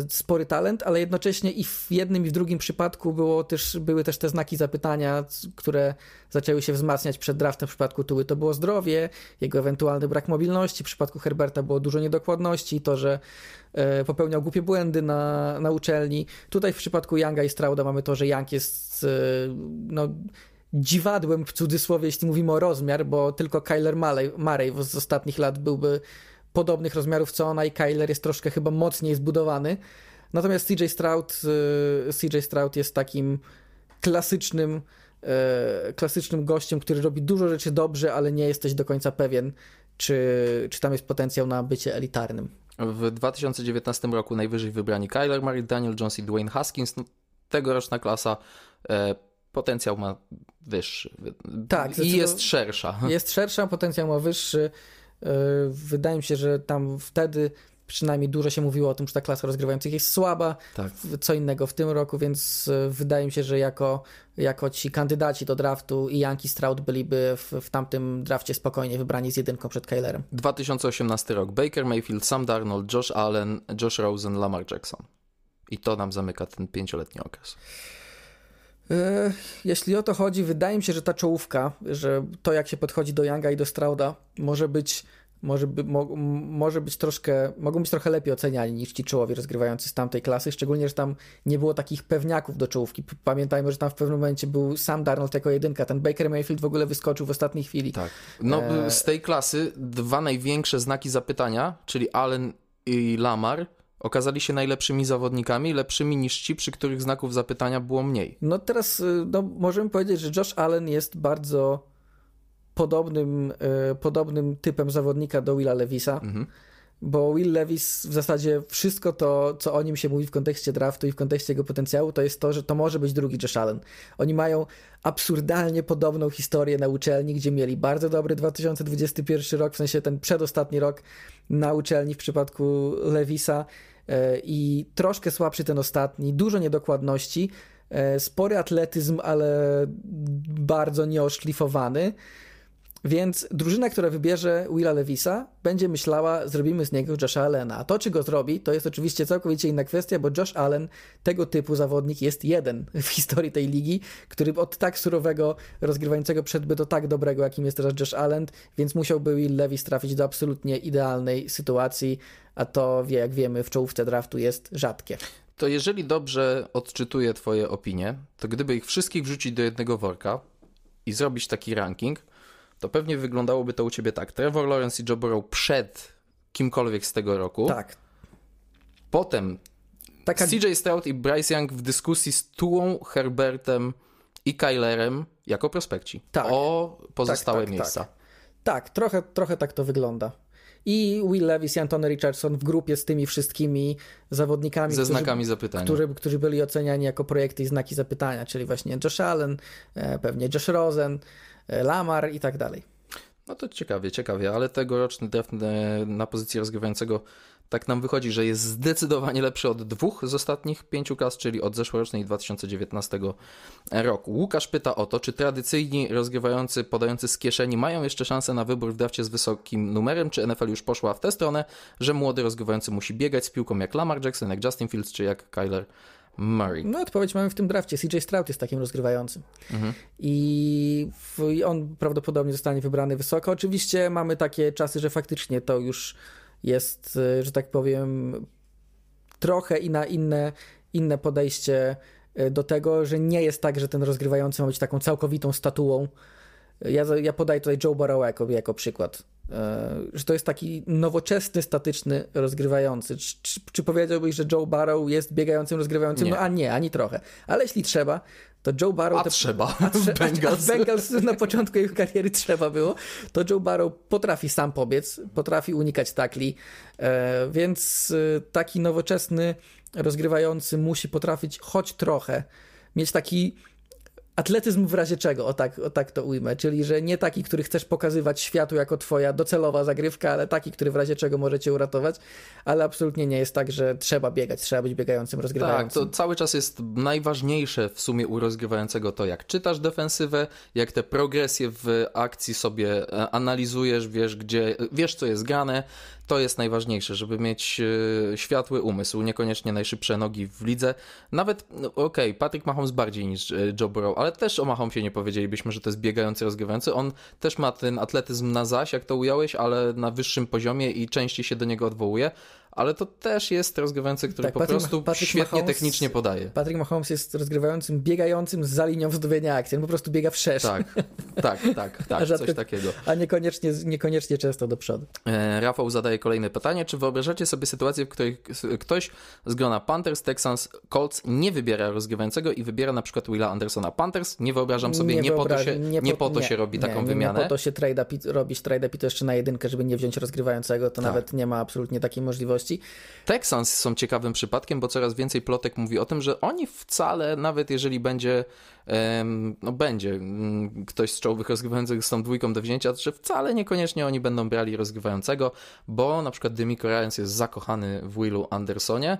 Speaker 2: spory talent, ale jednocześnie i w jednym i w drugim przypadku było też, były też te znaki zapytania, które zaczęły się wzmacniać przed draftem w przypadku Tuły. To było zdrowie, jego ewentualny brak mobilności, w przypadku Herberta było dużo niedokładności, to, że e, popełniał głupie błędy na, na uczelni. Tutaj w przypadku Younga i Strauda mamy to, że Young jest e, no, dziwadłem w cudzysłowie, jeśli mówimy o rozmiar, bo tylko Kyler Murray, Murray z ostatnich lat byłby podobnych rozmiarów co ona i Kyler jest troszkę chyba mocniej zbudowany. Natomiast CJ Stroud, y, CJ Stroud jest takim klasycznym, y, klasycznym gościem, który robi dużo rzeczy dobrze, ale nie jesteś do końca pewien, czy, czy tam jest potencjał na bycie elitarnym.
Speaker 1: W 2019 roku najwyżej wybrani Kyler Murray, Daniel Jones i Dwayne Haskins. No, tegoroczna klasa e, potencjał ma wyższy.
Speaker 2: Tak,
Speaker 1: I jest szersza.
Speaker 2: Jest szersza, potencjał ma wyższy. E, wydaje mi się, że tam wtedy przynajmniej dużo się mówiło o tym, że ta klasa rozgrywających jest słaba,
Speaker 1: tak.
Speaker 2: co innego w tym roku, więc e, wydaje mi się, że jako, jako ci kandydaci do draftu i Yankee Stroud byliby w, w tamtym drafcie spokojnie wybrani z jedynką przed Kylerem.
Speaker 1: 2018 rok. Baker Mayfield, Sam Darnold, Josh Allen, Josh Rosen, Lamar Jackson. I to nam zamyka ten pięcioletni okres.
Speaker 2: E, jeśli o to chodzi, wydaje mi się, że ta czołówka, że to jak się podchodzi do Younga i do Strauda może być może, by, mo, może być troszkę, mogą być trochę lepiej oceniani niż ci czołowi rozgrywający z tamtej klasy, szczególnie, że tam nie było takich pewniaków do czołówki. Pamiętajmy, że tam w pewnym momencie był sam Darnold jako jedynka, ten Baker Mayfield w ogóle wyskoczył w ostatniej chwili.
Speaker 1: Tak. No e... z tej klasy dwa największe znaki zapytania, czyli Allen i Lamar, okazali się najlepszymi zawodnikami, lepszymi niż ci, przy których znaków zapytania było mniej.
Speaker 2: No teraz y, no, możemy powiedzieć, że Josh Allen jest bardzo podobnym, e, podobnym typem zawodnika do Willa Levisa. Mhm. Bo Will Levis w zasadzie wszystko to, co o nim się mówi w kontekście draftu i w kontekście jego potencjału, to jest to, że to może być drugi Josh Allen. Oni mają absurdalnie podobną historię na uczelni, gdzie mieli bardzo dobry 2021 rok, w sensie ten przedostatni rok na uczelni w przypadku Levisa e, i troszkę słabszy ten ostatni, dużo niedokładności, e, spory atletyzm, ale bardzo nieoszlifowany. Więc drużyna, która wybierze Willa Levisa, będzie myślała, zrobimy z niego Josha Allena. A to, czy go zrobi, to jest oczywiście całkowicie inna kwestia, bo Josh Allen, tego typu zawodnik, jest jeden w historii tej ligi, który od tak surowego rozgrywającego przedby do tak dobrego, jakim jest teraz Josh Allen, więc musiałby Will Levis trafić do absolutnie idealnej sytuacji, a to, jak wiemy, w czołówce draftu jest rzadkie.
Speaker 1: To jeżeli dobrze odczytuję Twoje opinie, to gdyby ich wszystkich wrzucić do jednego worka i zrobić taki ranking, to pewnie wyglądałoby to u ciebie tak. Trevor Lawrence i Joe Burrow przed kimkolwiek z tego roku.
Speaker 2: Tak.
Speaker 1: Potem Taka... CJ Stroud i Bryce Young w dyskusji z Tuą, Herbertem i Kylerem jako prospekci. Tak. O pozostałe tak, tak, miejsca.
Speaker 2: Tak, tak trochę, trochę tak to wygląda. I Will Levis i Antony Richardson w grupie z tymi wszystkimi zawodnikami,
Speaker 1: ze znakami zapytania,
Speaker 2: którzy, którzy byli oceniani jako projekty i znaki zapytania, czyli właśnie Josh Allen, e, pewnie Josh Rosen, Lamar i tak dalej.
Speaker 1: No to ciekawie, ciekawie, ale tegoroczny draft e, na pozycji rozgrywającego tak nam wychodzi, że jest zdecydowanie lepszy od dwóch z ostatnich pięciu klas, czyli od zeszłorocznej 2019 roku. Łukasz pyta o to, czy tradycyjni rozgrywający podający z kieszeni mają jeszcze szansę na wybór w drafcie z wysokim numerem, czy NFL już poszła w tę stronę, że młody rozgrywający musi biegać z piłką jak Lamar Jackson, jak Justin Fields, czy jak Kyler Murray.
Speaker 2: No odpowiedź mamy w tym drafcie. CJ Stroud jest takim rozgrywającym. Mhm. I w, on prawdopodobnie zostanie wybrany wysoko. Oczywiście mamy takie czasy, że faktycznie to już jest, e, że tak powiem, trochę i na inne, inne podejście e, do tego, że nie jest tak, że ten rozgrywający ma być taką całkowitą statuą. Ja, ja podaję tutaj Joe Burrow jako, jako przykład. E, że to jest taki nowoczesny, statyczny rozgrywający. Czy, czy, czy powiedziałbyś, że Joe Barrow jest biegającym rozgrywającym?
Speaker 1: Nie.
Speaker 2: No a nie, ani trochę. Ale jeśli trzeba, to Joe Barrow...
Speaker 1: A
Speaker 2: to,
Speaker 1: trzeba.
Speaker 2: A, trze, Bengals. A, a Bengals na początku jego kariery trzeba było. To Joe Barrow potrafi sam pobiec, potrafi unikać takli, e, więc e, taki nowoczesny rozgrywający musi potrafić choć trochę mieć taki atletyzm w razie czego, o tak, o tak to ujmę, czyli że nie taki, który chcesz pokazywać światu jako twoja docelowa zagrywka, ale taki, który w razie czego może cię uratować, ale absolutnie nie jest tak, że trzeba biegać, trzeba być biegającym, rozgrywającym.
Speaker 1: Tak, to cały czas jest najważniejsze w sumie u rozgrywającego to, jak czytasz defensywę, jak te progresje w akcji sobie e, analizujesz, wiesz gdzie, wiesz co jest grane, to jest najważniejsze, żeby mieć e, światły umysł, niekoniecznie najszybsze nogi w lidze. Nawet, no, okej, okay, Patrick Mahomes bardziej niż e, Joe Burrow, ale też o Mahomesie nie powiedzielibyśmy, że to jest biegający, rozgrywający. On też ma ten atletyzm na zaś, jak to ująłeś, ale na wyższym poziomie i częściej się do niego odwołuje. Ale to też jest rozgrywający, który tak, po Patrick, prostu Patrick świetnie Mahomes, technicznie podaje.
Speaker 2: Patrick Mahomes jest rozgrywającym, biegającym za linią wznowienia akcji. On po prostu biega wszerz.
Speaker 1: Tak, tak, tak, tak a coś takiego.
Speaker 2: A niekoniecznie, niekoniecznie często do przodu.
Speaker 1: E, Rafał zadaje kolejne pytanie. Czy wyobrażacie sobie sytuację, w której ktoś z grona Panthers, Texans, Colts nie wybiera rozgrywającego i wybiera na przykład Willa Andersona Panthers? Nie wyobrażam sobie, nie, nie po to się, nie, nie po to nie, się robi taką wymianę.
Speaker 2: Nie po to się trade robić trade to jeszcze na jedynkę, żeby nie wziąć rozgrywającego, to tak. nawet nie ma absolutnie takiej możliwości.
Speaker 1: Texans są ciekawym przypadkiem, bo coraz więcej plotek mówi o tym, że oni wcale, nawet jeżeli będzie no będzie mm, ktoś z czołowych rozgrywających z tą dwójką do wzięcia, że wcale niekoniecznie oni będą brali rozgrywającego, bo na przykład Demico Ryans jest zakochany w Willu Andersonie,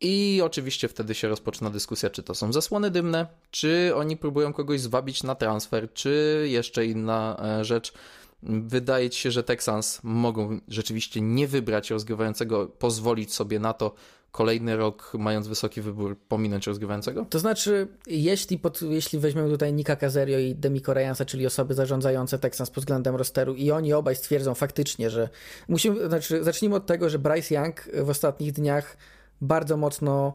Speaker 1: i oczywiście wtedy się rozpoczyna dyskusja, czy to są zasłony dymne, czy oni próbują kogoś zwabić na transfer, czy jeszcze inna e, rzecz. Wydaje ci się, że Texans mogą rzeczywiście nie wybrać rozgrywającego, pozwolić sobie na to kolejny rok, mając wysoki wybór, pominąć rozgrywającego?
Speaker 2: To znaczy, jeśli, pod, jeśli weźmiemy tutaj Nika Caserio i Demi Reyansa, czyli osoby zarządzające Texans pod względem rosteru i oni obaj stwierdzą faktycznie, że musimy, znaczy, zacznijmy od tego, że Bryce Young w ostatnich dniach bardzo mocno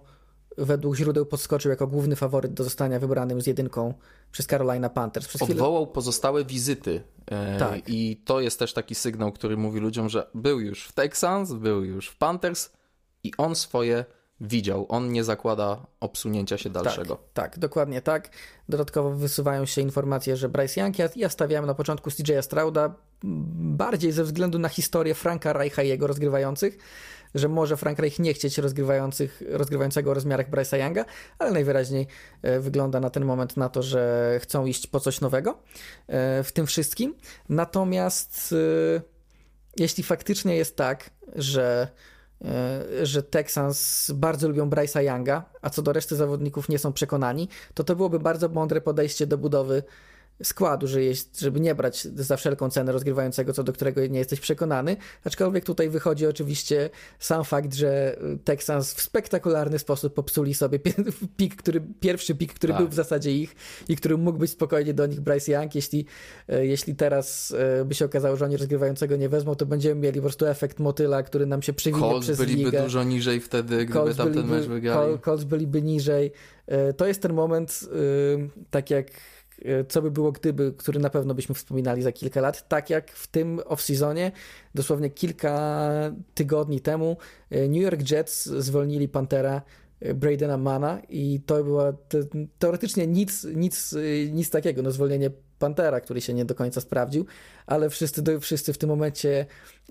Speaker 2: według źródeł podskoczył jako główny faworyt do zostania wybranym z jedynką przez Carolina Panthers. Przez
Speaker 1: Odwołał chwilę... pozostałe wizyty. E, tak. I to jest też taki sygnał, który mówi ludziom, że był już w Texans, był już w Panthers i on swoje widział. On nie zakłada obsunięcia się dalszego.
Speaker 2: Tak, tak, dokładnie tak. Dodatkowo wysuwają się informacje, że Bryce Young, ja, ja stawiałem na początku CJ'a Strauda bardziej ze względu na historię Franka Reicha i jego rozgrywających, że może Frank Reich nie chcieć rozgrywających, rozgrywającego o rozmiarach Bryce'a Younga, ale najwyraźniej e, wygląda na ten moment na to, że chcą iść po coś nowego e, w tym wszystkim. Natomiast e, jeśli faktycznie jest tak, że że Texans bardzo lubią Bryce'a Younga, a co do reszty zawodników nie są przekonani, to to byłoby bardzo mądre podejście do budowy składu, że jest, żeby nie brać za wszelką cenę rozgrywającego, co do którego nie jesteś przekonany. Aczkolwiek tutaj wychodzi oczywiście sam fakt, że Texans w spektakularny sposób popsuli sobie pik, który, pierwszy pik, który tak. był w zasadzie ich i który mógł być spokojnie do nich Bryce Young. Jeśli, e, jeśli teraz e, by się okazało, że oni rozgrywającego nie wezmą, to będziemy mieli po prostu efekt motyla, który nam się przywinie Colts przez
Speaker 1: byliby
Speaker 2: ligę.
Speaker 1: dużo niżej wtedy, gdyby Colts tamten byliby, mecz wygrali.
Speaker 2: Colts byliby niżej. To jest ten moment, tak jak co by było gdyby, który na pewno byśmy wspominali za kilka lat, tak jak w tym off-seasonie, dosłownie kilka tygodni temu e, New York Jets zwolnili Pantera e, Bradena Mana i to była teoretycznie nic, nic, nic takiego, no zwolnienie Pantera, który się nie do końca sprawdził, ale wszyscy, wszyscy w tym momencie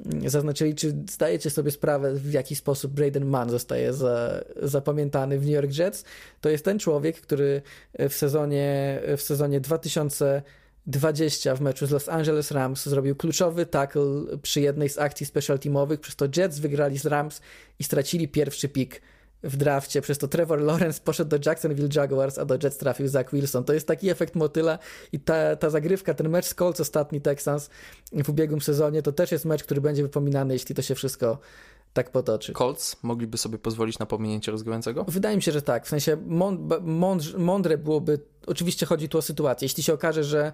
Speaker 2: mm, zaznaczyli, czy zdajecie sobie sprawę, w jaki sposób Braden Mann zostaje za, zapamiętany w New York Jets. To jest ten człowiek, który w sezonie, w sezonie 2000 20 w meczu z Los Angeles Rams zrobił kluczowy tackle przy jednej z akcji special teamowych, przez to Jets wygrali z Rams i stracili pierwszy pik w drafcie, przez to Trevor Lawrence poszedł do Jacksonville Jaguars, a do Jets trafił Zach Wilson. To jest taki efekt motyla i ta, ta zagrywka, ten mecz z Colts ostatni Texans w ubiegłym sezonie, to też jest mecz, który będzie wypominany, jeśli to się wszystko tak potoczy.
Speaker 1: Colts mogliby sobie pozwolić na pominięcie rozgrywającego?
Speaker 2: Wydaje mi się, że tak. W sensie mądre byłoby, oczywiście chodzi tu o sytuację, jeśli się okaże, że,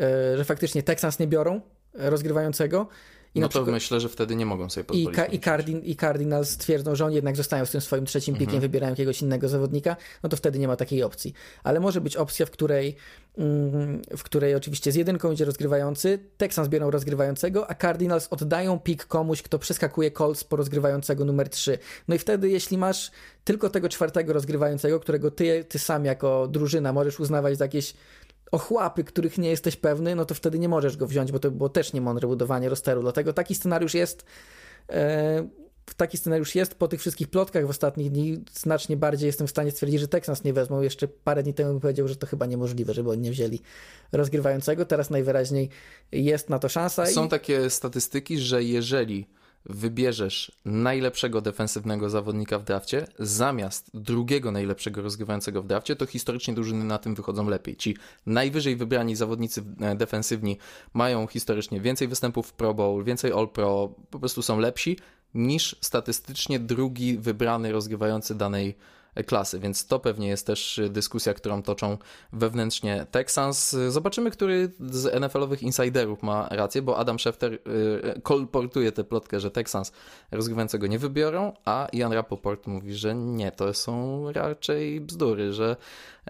Speaker 2: e, że faktycznie Texans nie biorą rozgrywającego,
Speaker 1: i no to przykład... myślę, że wtedy nie mogą sobie pozwolić.
Speaker 2: I, ka- i, Cardin, I Cardinals twierdzą, że oni jednak zostają z tym swoim trzecim pikiem, mhm. wybierają jakiegoś innego zawodnika, no to wtedy nie ma takiej opcji. Ale może być opcja, w której, mm, w której oczywiście z jedynką idzie rozgrywający, Texans biorą rozgrywającego, a Cardinals oddają pik komuś, kto przeskakuje Colts po rozgrywającego numer 3. No i wtedy, jeśli masz tylko tego czwartego rozgrywającego, którego ty, ty sam jako drużyna możesz uznawać za jakieś ochłapy, których nie jesteś pewny, no to wtedy nie możesz go wziąć, bo to było też niemądre budowanie rosteru. Dlatego taki scenariusz jest. E, taki scenariusz jest po tych wszystkich plotkach w ostatnich dni. Znacznie bardziej jestem w stanie stwierdzić, że Texans nie wezmą. Jeszcze parę dni temu powiedział, że to chyba niemożliwe, żeby oni nie wzięli rozgrywającego. Teraz najwyraźniej jest na to szansa.
Speaker 1: Są i... takie statystyki, że jeżeli wybierzesz najlepszego defensywnego zawodnika w drafcie zamiast drugiego najlepszego rozgrywającego w drafcie, to historycznie drużyny na tym wychodzą lepiej. Ci najwyżej wybrani zawodnicy e, defensywni mają historycznie więcej występów w Pro Bowl, więcej All Pro, po prostu są lepsi niż statystycznie drugi wybrany rozgrywający danej klasy, więc to pewnie jest też dyskusja, którą toczą wewnętrznie Texans. Zobaczymy, który z NFL-owych insiderów ma rację, bo Adam Schefter y, kolportuje tę plotkę, że Texans rozgrywającego nie wybiorą, a Ian Rapoport mówi, że nie, to są raczej bzdury, że,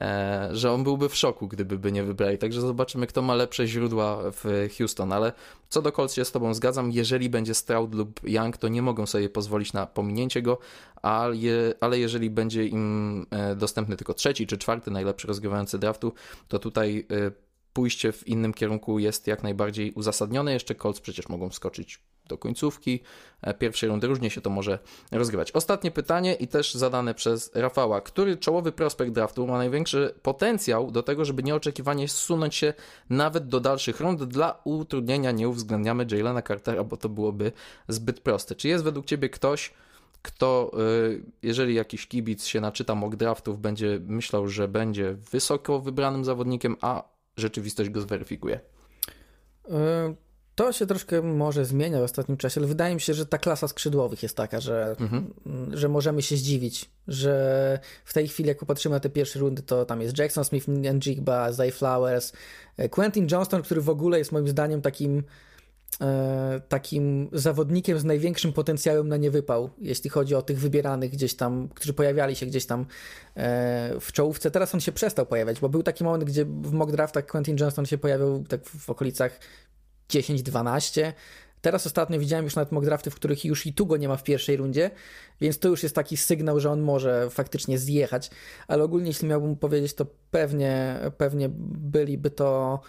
Speaker 1: e, że on byłby w szoku, gdyby by nie wybrali. Także zobaczymy, kto ma lepsze źródła w Houston, ale co do Colts się z tobą zgadzam, jeżeli będzie Stroud lub Young, to nie mogą sobie pozwolić na pominięcie go, ale, ale jeżeli będzie im e, dostępny tylko trzeci czy czwarty najlepszy rozgrywający draftu, to tutaj e, pójście w innym kierunku jest jak najbardziej uzasadnione. Jeszcze Colts przecież mogą skoczyć do końcówki e, pierwszej rundy. Różnie się to może rozgrywać. Ostatnie pytanie i też zadane przez Rafała. Który czołowy prospekt draftu ma największy potencjał do tego, żeby nieoczekiwanie zsunąć się nawet do dalszych rund? Dla utrudnienia nie uwzględniamy Jalena Cartera, bo to byłoby zbyt proste. Czy jest według Ciebie ktoś, kto, y, jeżeli jakiś kibic się naczyta mock draftów, będzie myślał, że będzie wysoko wybranym zawodnikiem, a rzeczywistość go zweryfikuje?
Speaker 2: Y, to się troszkę może zmienia w ostatnim czasie, ale wydaje mi się, że ta klasa skrzydłowych jest taka, że, mhm. że możemy się zdziwić, że w tej chwili, jak popatrzymy na te pierwsze rundy, to tam jest Jackson Smith, Njigba, Zay Flowers, y, Quentin Johnston, który w ogóle jest moim zdaniem takim takim zawodnikiem z największym potencjałem na niewypał, jeśli chodzi o tych wybieranych gdzieś tam, którzy pojawiali się gdzieś tam e, w czołówce. Teraz on się przestał pojawiać, bo był taki moment, gdzie w mock draftach Quentin Johnston się pojawiał tak w okolicach 10-12. Teraz ostatnio widziałem już nawet mock drafty, w których już i tu go nie ma w pierwszej rundzie, więc to już jest taki sygnał, że on może faktycznie zjechać, ale ogólnie jeśli miałbym powiedzieć, to pewnie, pewnie byliby to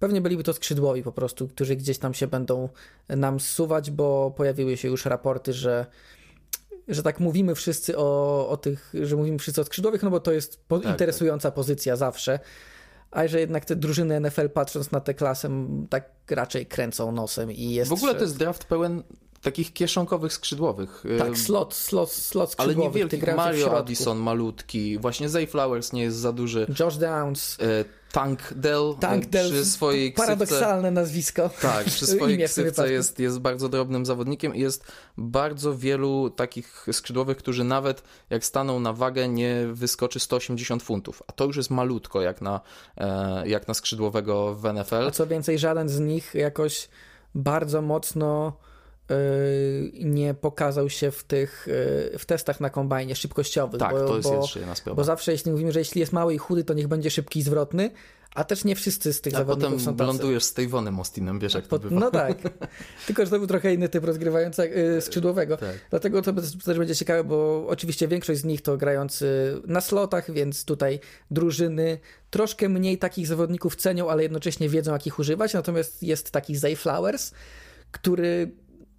Speaker 2: Pewnie byliby to skrzydłowi po prostu, którzy gdzieś tam się będą nam zsuwać, bo pojawiły się już raporty, że że tak mówimy wszyscy o, o tych, że mówimy wszyscy o skrzydłowych, no bo to jest po, tak, tak. interesująca tak. pozycja zawsze. A że jednak te drużyny NFL patrząc na tę klasę tak raczej kręcą nosem i jest...
Speaker 1: W ogóle to jest draft pełen takich kieszonkowych skrzydłowych.
Speaker 2: Tak, slot, slot, slot
Speaker 1: skrzydłowych. Ale niewielki. Mario Addison malutki, właśnie Zay Flowers nie jest za duży.
Speaker 2: Josh Downs. E,
Speaker 1: Tank Dell,
Speaker 2: Tank Dell
Speaker 1: przy swojej
Speaker 2: ksywce, paradoksalne nazwisko.
Speaker 1: Tak, przy swojej ksywce jest, jest bardzo drobnym zawodnikiem i jest bardzo wielu takich skrzydłowych, którzy nawet jak staną na wagę nie wyskoczy 180 funtów, a to już jest malutko jak na, e, jak na skrzydłowego w NFL.
Speaker 2: A co więcej, żaden z nich jakoś bardzo mocno Y, nie pokazał się w tych y, w testach na kombajnie szybkościowych.
Speaker 1: Tak,
Speaker 2: bo,
Speaker 1: to jest
Speaker 2: bo,
Speaker 1: jeszcze jedna sprawa.
Speaker 2: Bo zawsze jeśli mówimy, że jeśli jest mały i chudy, to niech będzie szybki i zwrotny, a też nie wszyscy z tych a zawodników
Speaker 1: potem
Speaker 2: są tacy.
Speaker 1: lądujesz z Taveonem Austinem, wiesz jak to bywa.
Speaker 2: No tak, tylko że to był trochę inny typ rozgrywającego skrzydłowego. Tak. Dlatego to też będzie ciekawe, bo oczywiście większość z nich to grający na slotach, więc tutaj drużyny troszkę mniej takich zawodników cenią, ale jednocześnie wiedzą jak ich używać. Natomiast jest taki Zay Flowers, który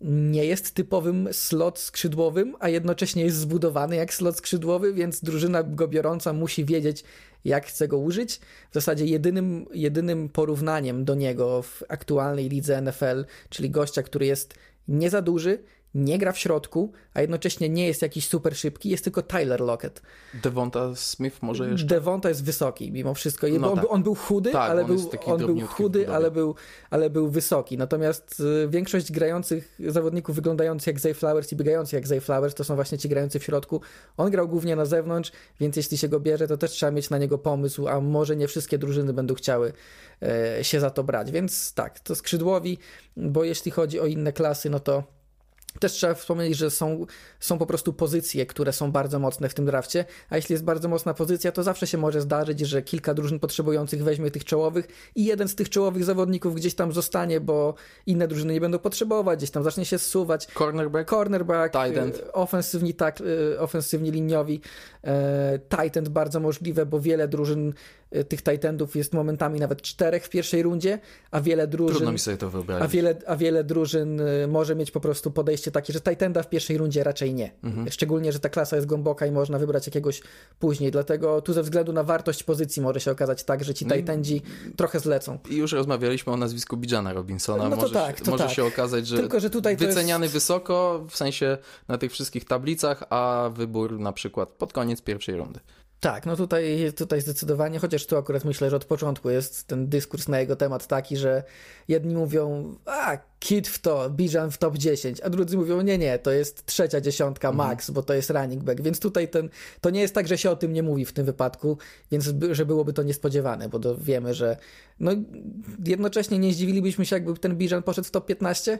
Speaker 2: nie jest typowym slot skrzydłowym, a jednocześnie jest zbudowany jak slot skrzydłowy, więc drużyna go biorąca musi wiedzieć, jak chce go użyć. W zasadzie jedynym, jedynym porównaniem do niego w aktualnej lidze NFL, czyli gościa, który jest nie za duży, nie gra w środku, a jednocześnie nie jest jakiś super szybki, jest tylko Tyler Lockett.
Speaker 1: Devonta Smith może jeszcze?
Speaker 2: Devonta jest wysoki mimo wszystko. No on, tak. on, był chudy, tak, ale, on był, on był chudy ale, był, ale był wysoki. Natomiast y, większość grających zawodników wyglądających jak Zay Flowers i biegających jak Zay Flowers to są właśnie ci grający w środku. On grał głównie na zewnątrz, więc jeśli się go bierze, to też trzeba mieć na niego pomysł, a może nie wszystkie drużyny będą chciały e, się za to brać. Więc tak, to skrzydłowi, bo jeśli chodzi o inne klasy, no to też trzeba wspomnieć, że są, są po prostu pozycje, które są bardzo mocne w tym drafcie, a jeśli jest bardzo mocna pozycja, to zawsze się może zdarzyć, że kilka drużyn potrzebujących weźmie tych czołowych i jeden z tych czołowych zawodników gdzieś tam zostanie, bo inne drużyny nie będą potrzebować, gdzieś tam zacznie się zsuwać.
Speaker 1: Cornerback,
Speaker 2: Cornerback tight end. E, ofensywni, tak, e, ofensywni liniowi, e, tight end bardzo możliwe, bo wiele drużyn tych Titanów jest momentami nawet czterech w pierwszej rundzie, a wiele drużyn.
Speaker 1: Trudno mi sobie to wyobrazić.
Speaker 2: A wiele, a wiele drużyn y, może mieć po prostu podejście takie, że Titanda w pierwszej rundzie raczej nie. Mhm. Szczególnie, że ta klasa jest głęboka i można wybrać jakiegoś później. Dlatego tu ze względu na wartość pozycji może się okazać tak, że ci no Titandzi trochę zlecą.
Speaker 1: I już rozmawialiśmy o nazwisku Bijana Robinsona. No to może, tak, to może tak. się okazać, że, Tylko, że tutaj wyceniany jest... wysoko, w sensie na tych wszystkich tablicach, a wybór na przykład pod koniec pierwszej rundy.
Speaker 2: Tak, no tutaj, tutaj zdecydowanie, chociaż tu akurat myślę, że od początku jest ten dyskurs na jego temat taki, że jedni mówią, a Kit w to, Bijan w top 10, a drudzy mówią, nie, nie, to jest trzecia dziesiątka mhm. max, bo to jest running back, więc tutaj ten, to nie jest tak, że się o tym nie mówi w tym wypadku, więc że byłoby to niespodziewane, bo to wiemy, że no jednocześnie nie zdziwilibyśmy się, jakby ten Bijan poszedł w top 15,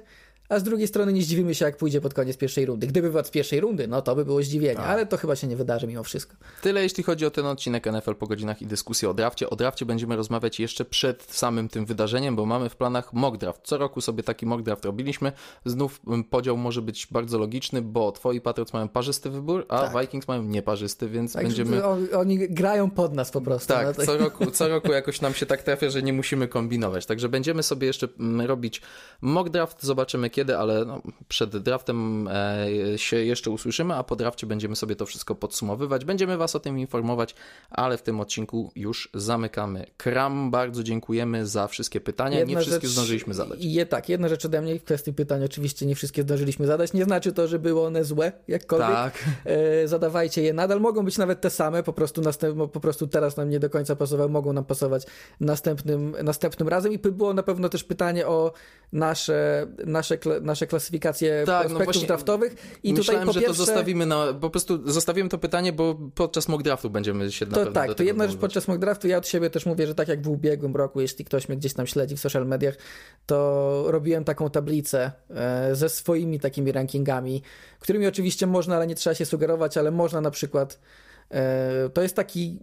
Speaker 2: a z drugiej strony nie zdziwimy się, jak pójdzie pod koniec pierwszej rundy. Gdyby był z pierwszej rundy, no to by było zdziwienie, tak. ale to chyba się nie wydarzy mimo wszystko.
Speaker 1: Tyle jeśli chodzi o ten odcinek NFL po godzinach i dyskusję o drafcie. O drafcie będziemy rozmawiać jeszcze przed samym tym wydarzeniem, bo mamy w planach mock draft. Co roku sobie taki mock draft robiliśmy. Znów mm, podział może być bardzo logiczny, bo twoi Patriots mają parzysty wybór, a tak. Vikings mają nieparzysty, więc tak, będziemy...
Speaker 2: Oni grają pod nas po prostu.
Speaker 1: Tak, no co, roku, co roku jakoś nam się tak trafia, że nie musimy kombinować. Także będziemy sobie jeszcze mm, robić mock draft, zobaczymy kiedy ale no, przed draftem e, się jeszcze usłyszymy, a po drafcie będziemy sobie to wszystko podsumowywać. Będziemy Was o tym informować, ale w tym odcinku już zamykamy kram. Bardzo dziękujemy za wszystkie pytania. Jedna nie wszystkie rzecz, zdążyliśmy zadać.
Speaker 2: Je, tak, jedna rzecz ode mnie w kwestii pytań. Oczywiście nie wszystkie zdążyliśmy zadać. Nie znaczy to, że były one złe, jakkolwiek. Tak. E, zadawajcie je nadal. Mogą być nawet te same, po prostu, następ, po prostu teraz nam nie do końca pasowały, mogą nam pasować następnym, następnym razem. I było na pewno też pytanie o nasze, nasze nasze klasyfikacje tak, aspektów no draftowych.
Speaker 1: I myślałem, tutaj po pierwsze... że to zostawimy na, po prostu zostawiłem to pytanie, bo podczas mock draftu będziemy się na
Speaker 2: to, Tak, to jedna rzecz podczas mock draftu, ja od siebie też mówię, że tak jak w ubiegłym roku, jeśli ktoś mnie gdzieś tam śledzi w social mediach, to robiłem taką tablicę e, ze swoimi takimi rankingami, którymi oczywiście można, ale nie trzeba się sugerować, ale można na przykład e, to jest taki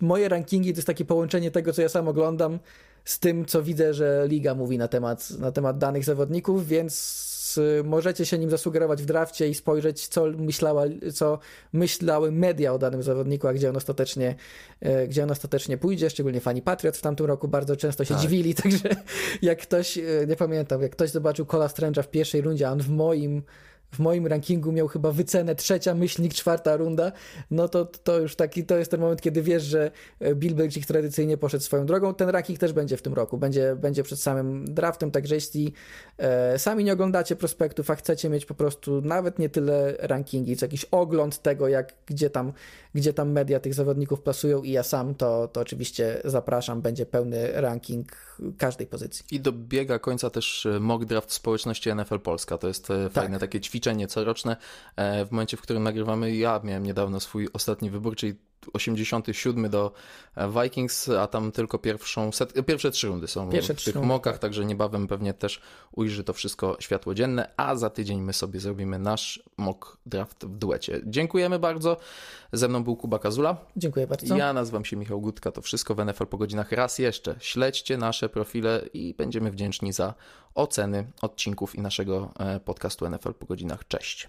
Speaker 2: moje rankingi to jest takie połączenie tego, co ja sam oglądam z tym, co widzę, że liga mówi na temat, na temat danych zawodników, więc możecie się nim zasugerować w drafcie i spojrzeć, co, myślała, co myślały media o danym zawodniku, a gdzie on ostatecznie, e, gdzie on ostatecznie pójdzie, szczególnie fani Patriot w tamtym roku bardzo często się tak. dziwili, także jak ktoś, e, nie pamiętam, jak ktoś zobaczył Cola Strange'a w pierwszej rundzie, a on w moim w moim rankingu miał chyba wycenę trzecia, myślnik czwarta runda, no to, to już taki, to jest ten moment, kiedy wiesz, że e, Bill Belichick tradycyjnie poszedł swoją drogą. Ten ranking też będzie w tym roku, będzie, będzie przed samym draftem, także jeśli e, sami nie oglądacie prospektów, a chcecie mieć po prostu nawet nie tyle rankingi, co jakiś ogląd tego, jak, gdzie tam, gdzie tam media tych zawodników plasują i ja sam, to, to oczywiście zapraszam, będzie pełny ranking każdej pozycji.
Speaker 1: I dobiega końca też e, mock draft społeczności NFL Polska, to jest tak. fajne takie ćwiczenie ćwiczenie coroczne. E, w momencie, w którym nagrywamy, ja miałem niedawno swój ostatni wybór, czyli 87 do e, Vikings, a tam tylko pierwszą set, pierwsze trzy rundy są pierwsze w tych mokach, także niebawem pewnie też ujrzy to wszystko światło dzienne, a za tydzień my sobie zrobimy nasz mock draft w duecie. Dziękujemy bardzo. Ze mną był Kuba Kazula.
Speaker 2: Dziękuję bardzo.
Speaker 1: Ja nazywam się Michał Gutka, to wszystko w NFL po godzinach. Raz jeszcze śledźcie nasze profile i będziemy wdzięczni za oceny odcinków i naszego e, podcastu NFL po godzinach. Cześć.